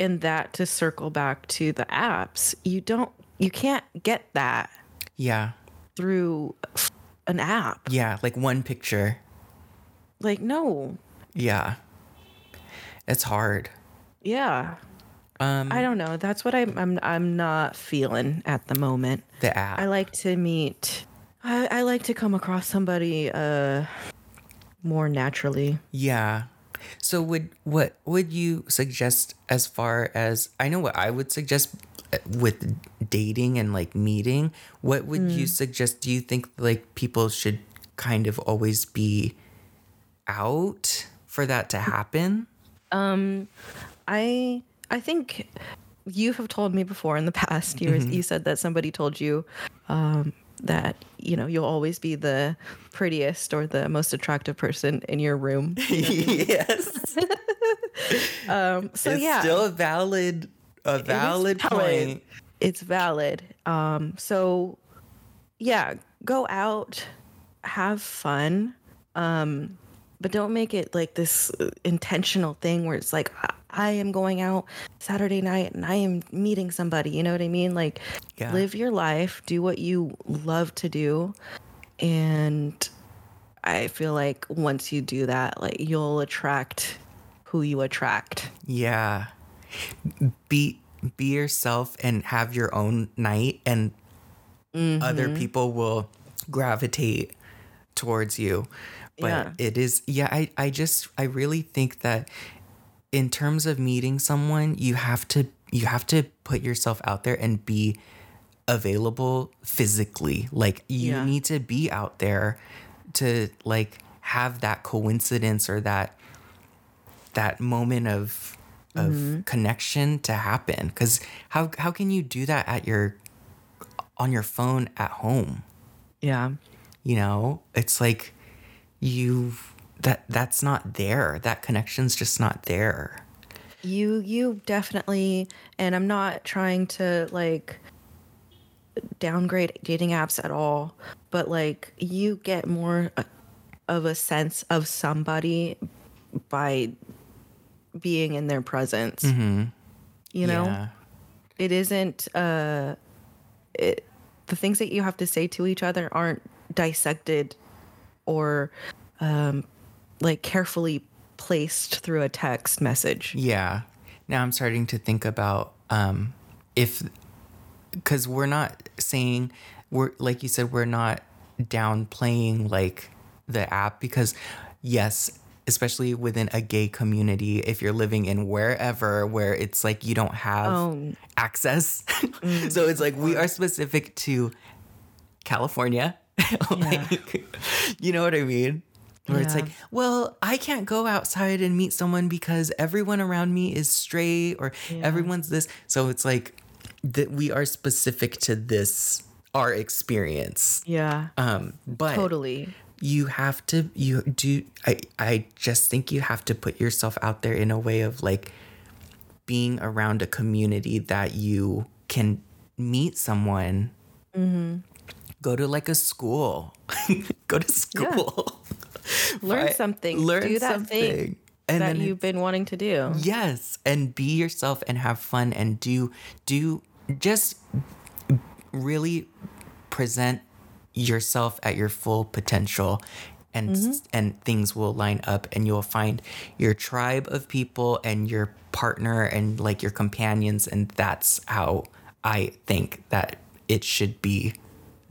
And that to circle back to the apps, you don't, you can't get that yeah. through an app. yeah like one picture. Like, no. Yeah. It's hard. Yeah. Um I don't know. That's what I'm I'm I'm not feeling at the moment. the app. I like to meet I, I like to come across somebody uh more naturally. yeah. So would what would you suggest as far as I know what I would suggest uh, with dating and like meeting? What would you suggest? Do you think like people should kind of always be out for that to happen? I I think you have told me before in the past. You you said that somebody told you um, that you know you'll always be the prettiest or the most attractive person in your room. yes. So it's yeah, still a valid a It is valid point. It's valid. Um, so yeah, go out, have fun, um, but don't make it like this uh, intentional thing where it's like I, am going out Saturday night and I am meeting somebody. You know what I mean? Like, Yeah. live your life, do what you love to do, and I feel like once you do that, like you'll attract who you attract. Yeah. Be be yourself and have your own night and other Mm-hmm. people will gravitate towards you. But Yeah. it is yeah, I I just I really think that in terms of meeting someone, you have to you have to put yourself out there and be available physically. Like you Yeah. need to be out there to like have that coincidence or that that moment of of Mm-hmm. connection to happen cuz how how can you do that at your on your phone at home? Yeah. You know? It's like you that that's not there. That connection's just not there. You you definitely and I'm not trying to like downgrade dating apps at all, but like you get more uh, of a sense of somebody by being in their presence. You know, Yeah. it isn't uh it the things that you have to say to each other aren't dissected or um like carefully placed through a text message. Yeah. Now I'm starting to think about um, if, because we're not saying, we're, like you said, we're not downplaying like the app because, yes, especially within a gay community, if you're living in wherever where it's like you don't have Oh. access. so it's like we are specific to California. like, you know what I mean? Where it's like, well, I can't go outside and meet someone because everyone around me is straight or everyone's this. So it's like that we are specific to this our experience. Yeah. Um, but totally. you have to you do I I just think you have to put yourself out there in a way of like being around a community that you can meet someone. Go to like a school. Go to school. Learn Fi- something. Learn Do that something. thing And that you've been wanting to do. Yes, and be yourself and have fun and do do just really present yourself at your full potential and s mm-hmm. and things will line up and you'll find your tribe of people and your partner and like your companions and that's how I think that it should be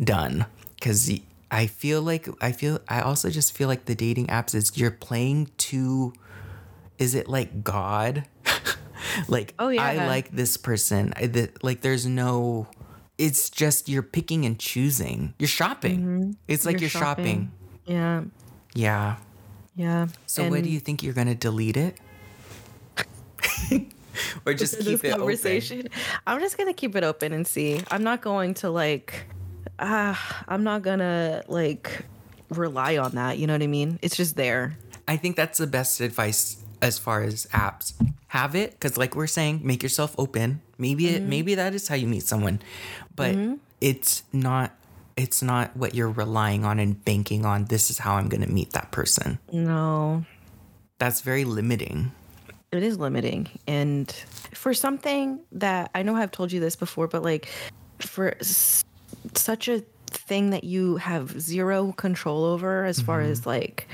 done cuz I feel like I feel I also just feel like the dating apps is you're playing to is it like God? like Oh, yeah. I like this person. I, th- like there's no it's just you're picking and choosing. You're shopping. Mm-hmm. It's like you're, You're shopping. shopping. Yeah. Yeah. Yeah. So what do you think you're going to delete it? or just keep it conversation. I'm just gonna keep it open and see. I'm not going to like ah, I'm not gonna like rely on that, you know what I mean? It's just there. I think that's the best advice as far as apps. Have it cuz like we're saying make yourself open. Maybe Mm-hmm. it maybe that is how you meet someone. But it's not it's not what you're relying on and banking on this is how I'm going to meet that person. No. That's very limiting. It is limiting. And for something that I know I've told you this before, but like for such a thing that you have zero control over as far mm-hmm. as like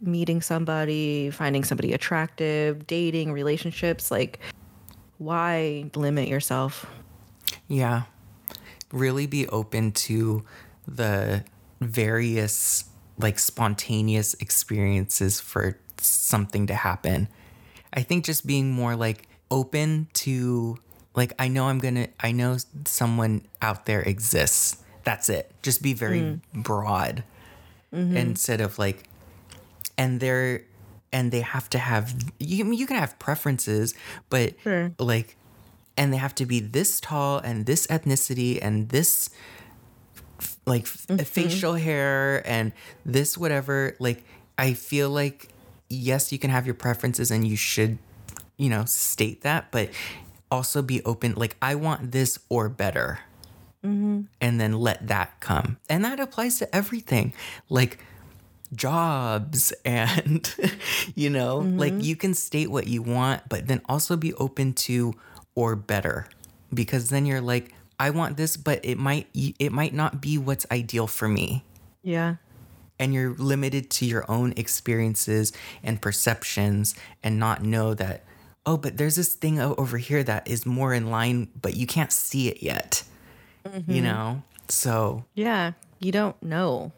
meeting somebody, finding somebody attractive, dating, relationships, like why limit yourself? Yeah. Really be open to the various like spontaneous experiences for something to happen. I think just being more like open to like I know I'm to I know someone out there exists. That's it. Just be very mm. broad mm-hmm. instead of like and they're and they have to have you you can have preferences, but Sure. like and they have to be this tall and this ethnicity and this like f- mm-hmm. facial hair and this whatever like i feel like yes you can have your preferences and you should you know state that but also be open like i want this or better. Mm-hmm. And then let that come. And that applies to everything like jobs and you know like mm-hmm. you can state what you want but then also be open to or better. Because then you're like i want this but it might it might not be what's ideal for me. Yeah. and you're limited to your own experiences and perceptions and not know that oh but there's this thing over here that is more in line but you can't see it yet you know so Yeah. You don't know.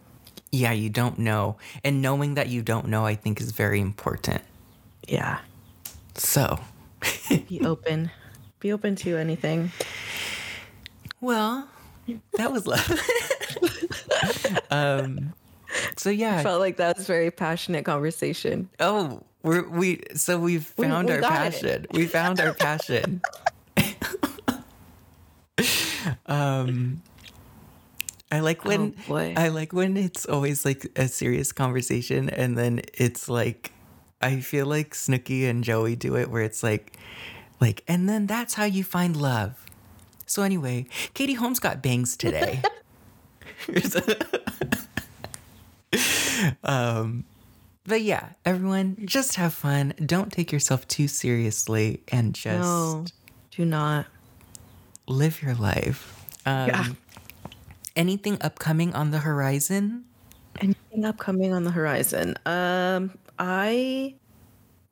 yeah you don't know and knowing that you don't know i think is very important Yeah. so Be open. Be open to anything. well that was love um so yeah I Felt like that was a very passionate conversation. oh we're we so we've found we our got it. passion we found our passion um I like when Oh. I like when it's always like a serious conversation and then it's like I feel like Snooki and Joey do it where it's like like and then that's how you find love. So anyway, Katie Holmes got bangs today. um, but yeah, everyone, just have fun. Don't take yourself too seriously, and just No, do not. live your life. Um, Yeah. Anything upcoming on the horizon? Anything upcoming on the horizon? Um, I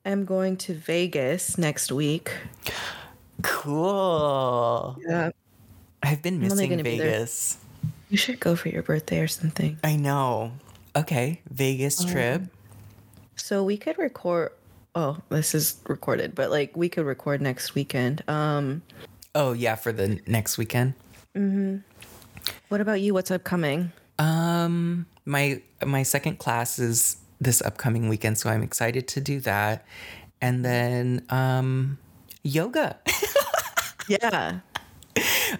am going to Vegas next week. Cool. Yeah. I've been missing gonna be. Vegas. You should go for your birthday or something. I know. Okay. Vegas trip. So we could record. Oh, this is recorded, but like we could record next weekend. Um, Oh yeah, for the next weekend. Mhm. what about you? What's upcoming? Um, my my second class is this upcoming weekend, so I'm excited to do that. And then um, yoga. Yeah.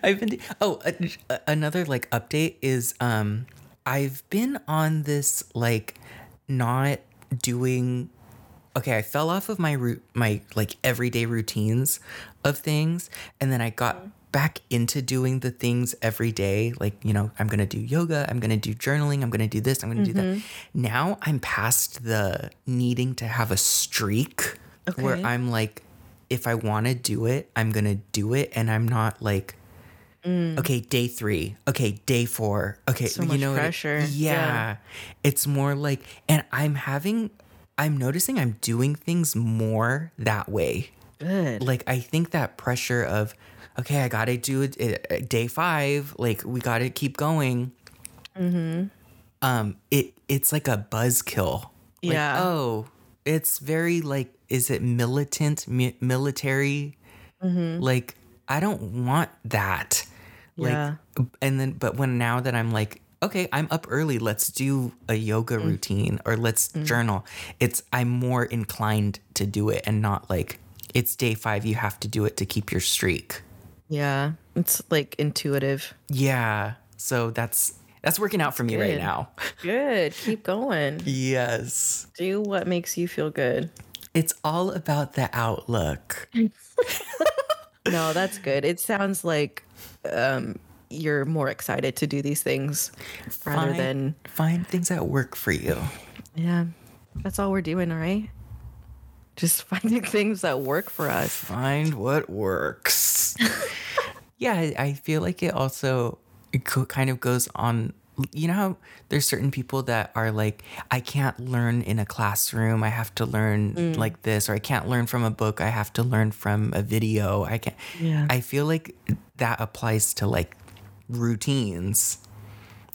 I've been. Oh, a, a- another like update is um, I've been on this like not doing. Okay, I fell off of my root, my like everyday routines of things, and then I got mm-hmm. back into doing the things every day. Like you know, I'm gonna do yoga, I'm gonna do journaling, I'm gonna do this, I'm gonna do that. Mm-hmm. Now I'm past the needing to have a streak where I'm like, if I want to do it, I'm gonna do it, and I'm not like. Okay, day three. Okay, day four. Okay, So you know, pressure. yeah, Yeah. it's more like, and I'm having, I'm noticing I'm doing things more that way. Good. Like I think that pressure of, okay, I gotta do it uh, day five. Like we gotta keep going. Mm-hmm. Um, it it's like a buzzkill. Like, Yeah. Oh, it's very like, is it militant, mi- military? Mm-hmm. Like I don't want that. Like, Yeah. and then, but when now that I'm like, okay, I'm up early, let's do a yoga Mm. routine or let's journal. It's, I'm more inclined to do it and not like, it's day five, you have to do it to keep your streak. Yeah. It's like intuitive. Yeah. So that's, that's working out for me right now. Good. Keep going. Yes. Do what makes you feel good. It's all about the outlook. No, that's good. It sounds like um, you're more excited to do these things rather than find things that work for you. yeah. That's all we're doing, right? Just finding things that work for us. find what works. yeah, I, feel like it also it kind of goes on. You know how there's certain people that are like, I can't learn in a classroom. I have to learn like this, or I can't learn from a book. I have to learn from a video. I can't. Yeah. I feel like that applies to like routines.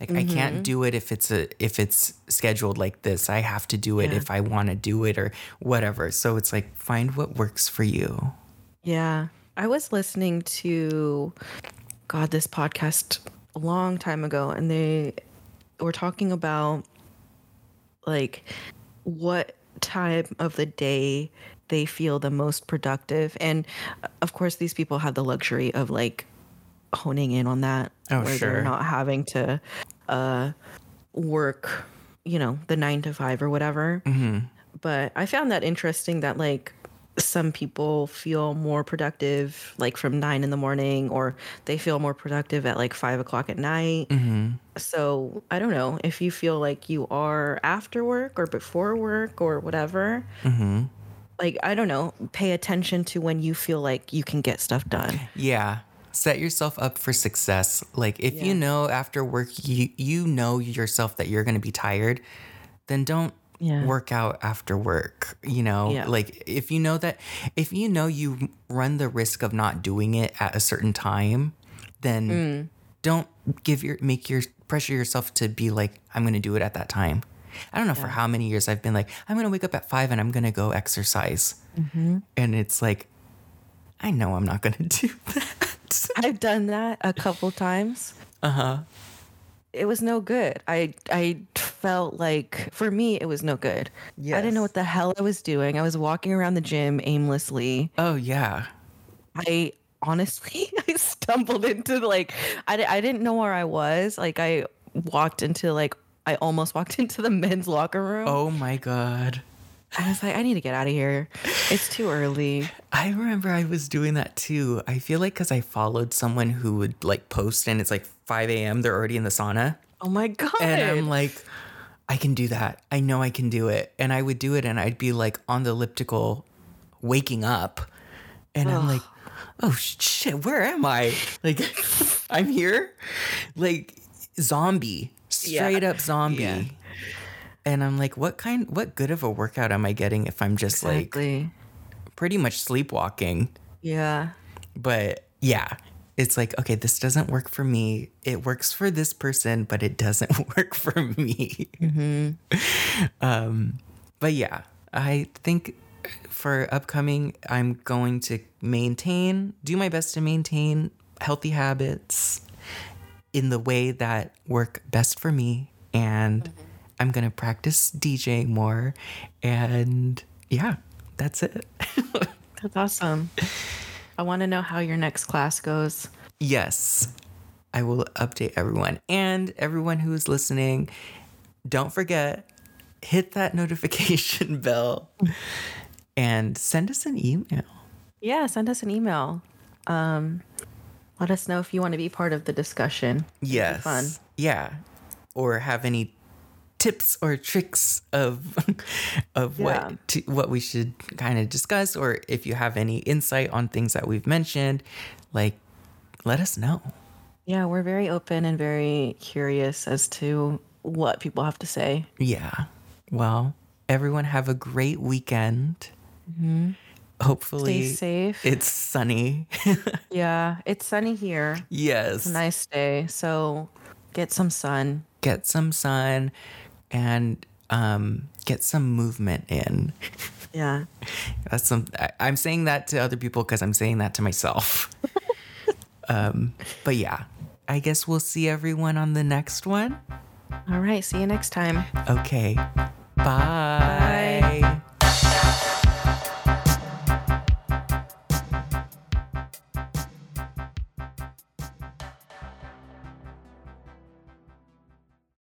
Like I can't do it if it's a if it's scheduled like this. I have to do it Yeah. if I want to do it or whatever. So it's like find what works for you. Yeah. I was listening to God this podcast a long time ago and they were talking about like what time of the day they feel the most productive and uh, of course these people have the luxury of like honing in on that Oh, where sure. they're not having to uh work you know the 9 to 5 or whatever mm-hmm. but I found that interesting that like some people feel more productive like from nine in the morning or they feel more productive at like five o'clock at night. Mm-hmm. So I don't know if you feel like you are after work or before work or whatever. Mm-hmm. Like, I don't know, pay attention to when you feel like you can get stuff done. Yeah. Set yourself up for success. Like if you know after work you you know yourself that you're going to be tired, then don't Yeah. work out after work, you know? Yeah. Like if you know that if you know you run the risk of not doing it at a certain time, then Mm. don't give your make your pressure yourself to be like I'm going to do it at that time. I don't know for how many years I've been like I'm going to wake up at 5 and I'm going to go exercise. Mm-hmm. And it's like I know I'm not going to do that. I've done that a couple times. Uh huh. It was no good. I I felt like for me it was no good. I didn't know what the hell I was doing. I was walking around the gym aimlessly. Oh yeah. I honestly I stumbled into like I, I didn't know where I was. Like I walked into like I almost walked into the men's locker room. Oh my god. I was like, I need to get out of here. It's too early. I remember I was doing that too. I feel like because I followed someone who would like post and it's like 5 a.m., they're already in the sauna. Oh my god. And I'm like, I can do that. I know I can do it. And I would do it and I'd be like on the elliptical waking up. And I'm like, oh shit, where am I? Like, I'm here? Like, zombie, straight Yeah. up zombie. Yeah. And I'm like, what kind, what good of a workout am I getting if I'm just like pretty much sleepwalking? yeah. But yeah, it's like, okay, this doesn't work for me. It works for this person, but it doesn't work for me. Hmm. um, but yeah, I think for upcoming, I'm going to maintain, do my best to maintain healthy habits in the way that work best for me. And I'm going to practice DJ more. And yeah, that's it. That's awesome. I want to know how your next class goes. Yes, I will update everyone. And everyone who is listening, don't forget, hit that notification bell and send us an email. Yeah, send us an email. Um, let us know if you want to be part of the discussion. Yes. fun. Yeah. Or have any tips or tricks of of Yeah. what to, what we should kind of discuss or if you have any insight on things that we've mentioned, like let us know. Yeah, we're very open and very curious as to what people have to say. Yeah. Well, everyone have a great weekend. Hopefully, Mm-hmm. Stay safe. it's sunny. yeah, it's sunny here. yes. Nice day. So get some sun. Get some sun and um, get some movement in. Yeah. That's some. I, I'm saying that to other people because I'm saying that to myself. um, but yeah, I guess we'll see everyone on the next one. All right. See you next time. Okay. Bye.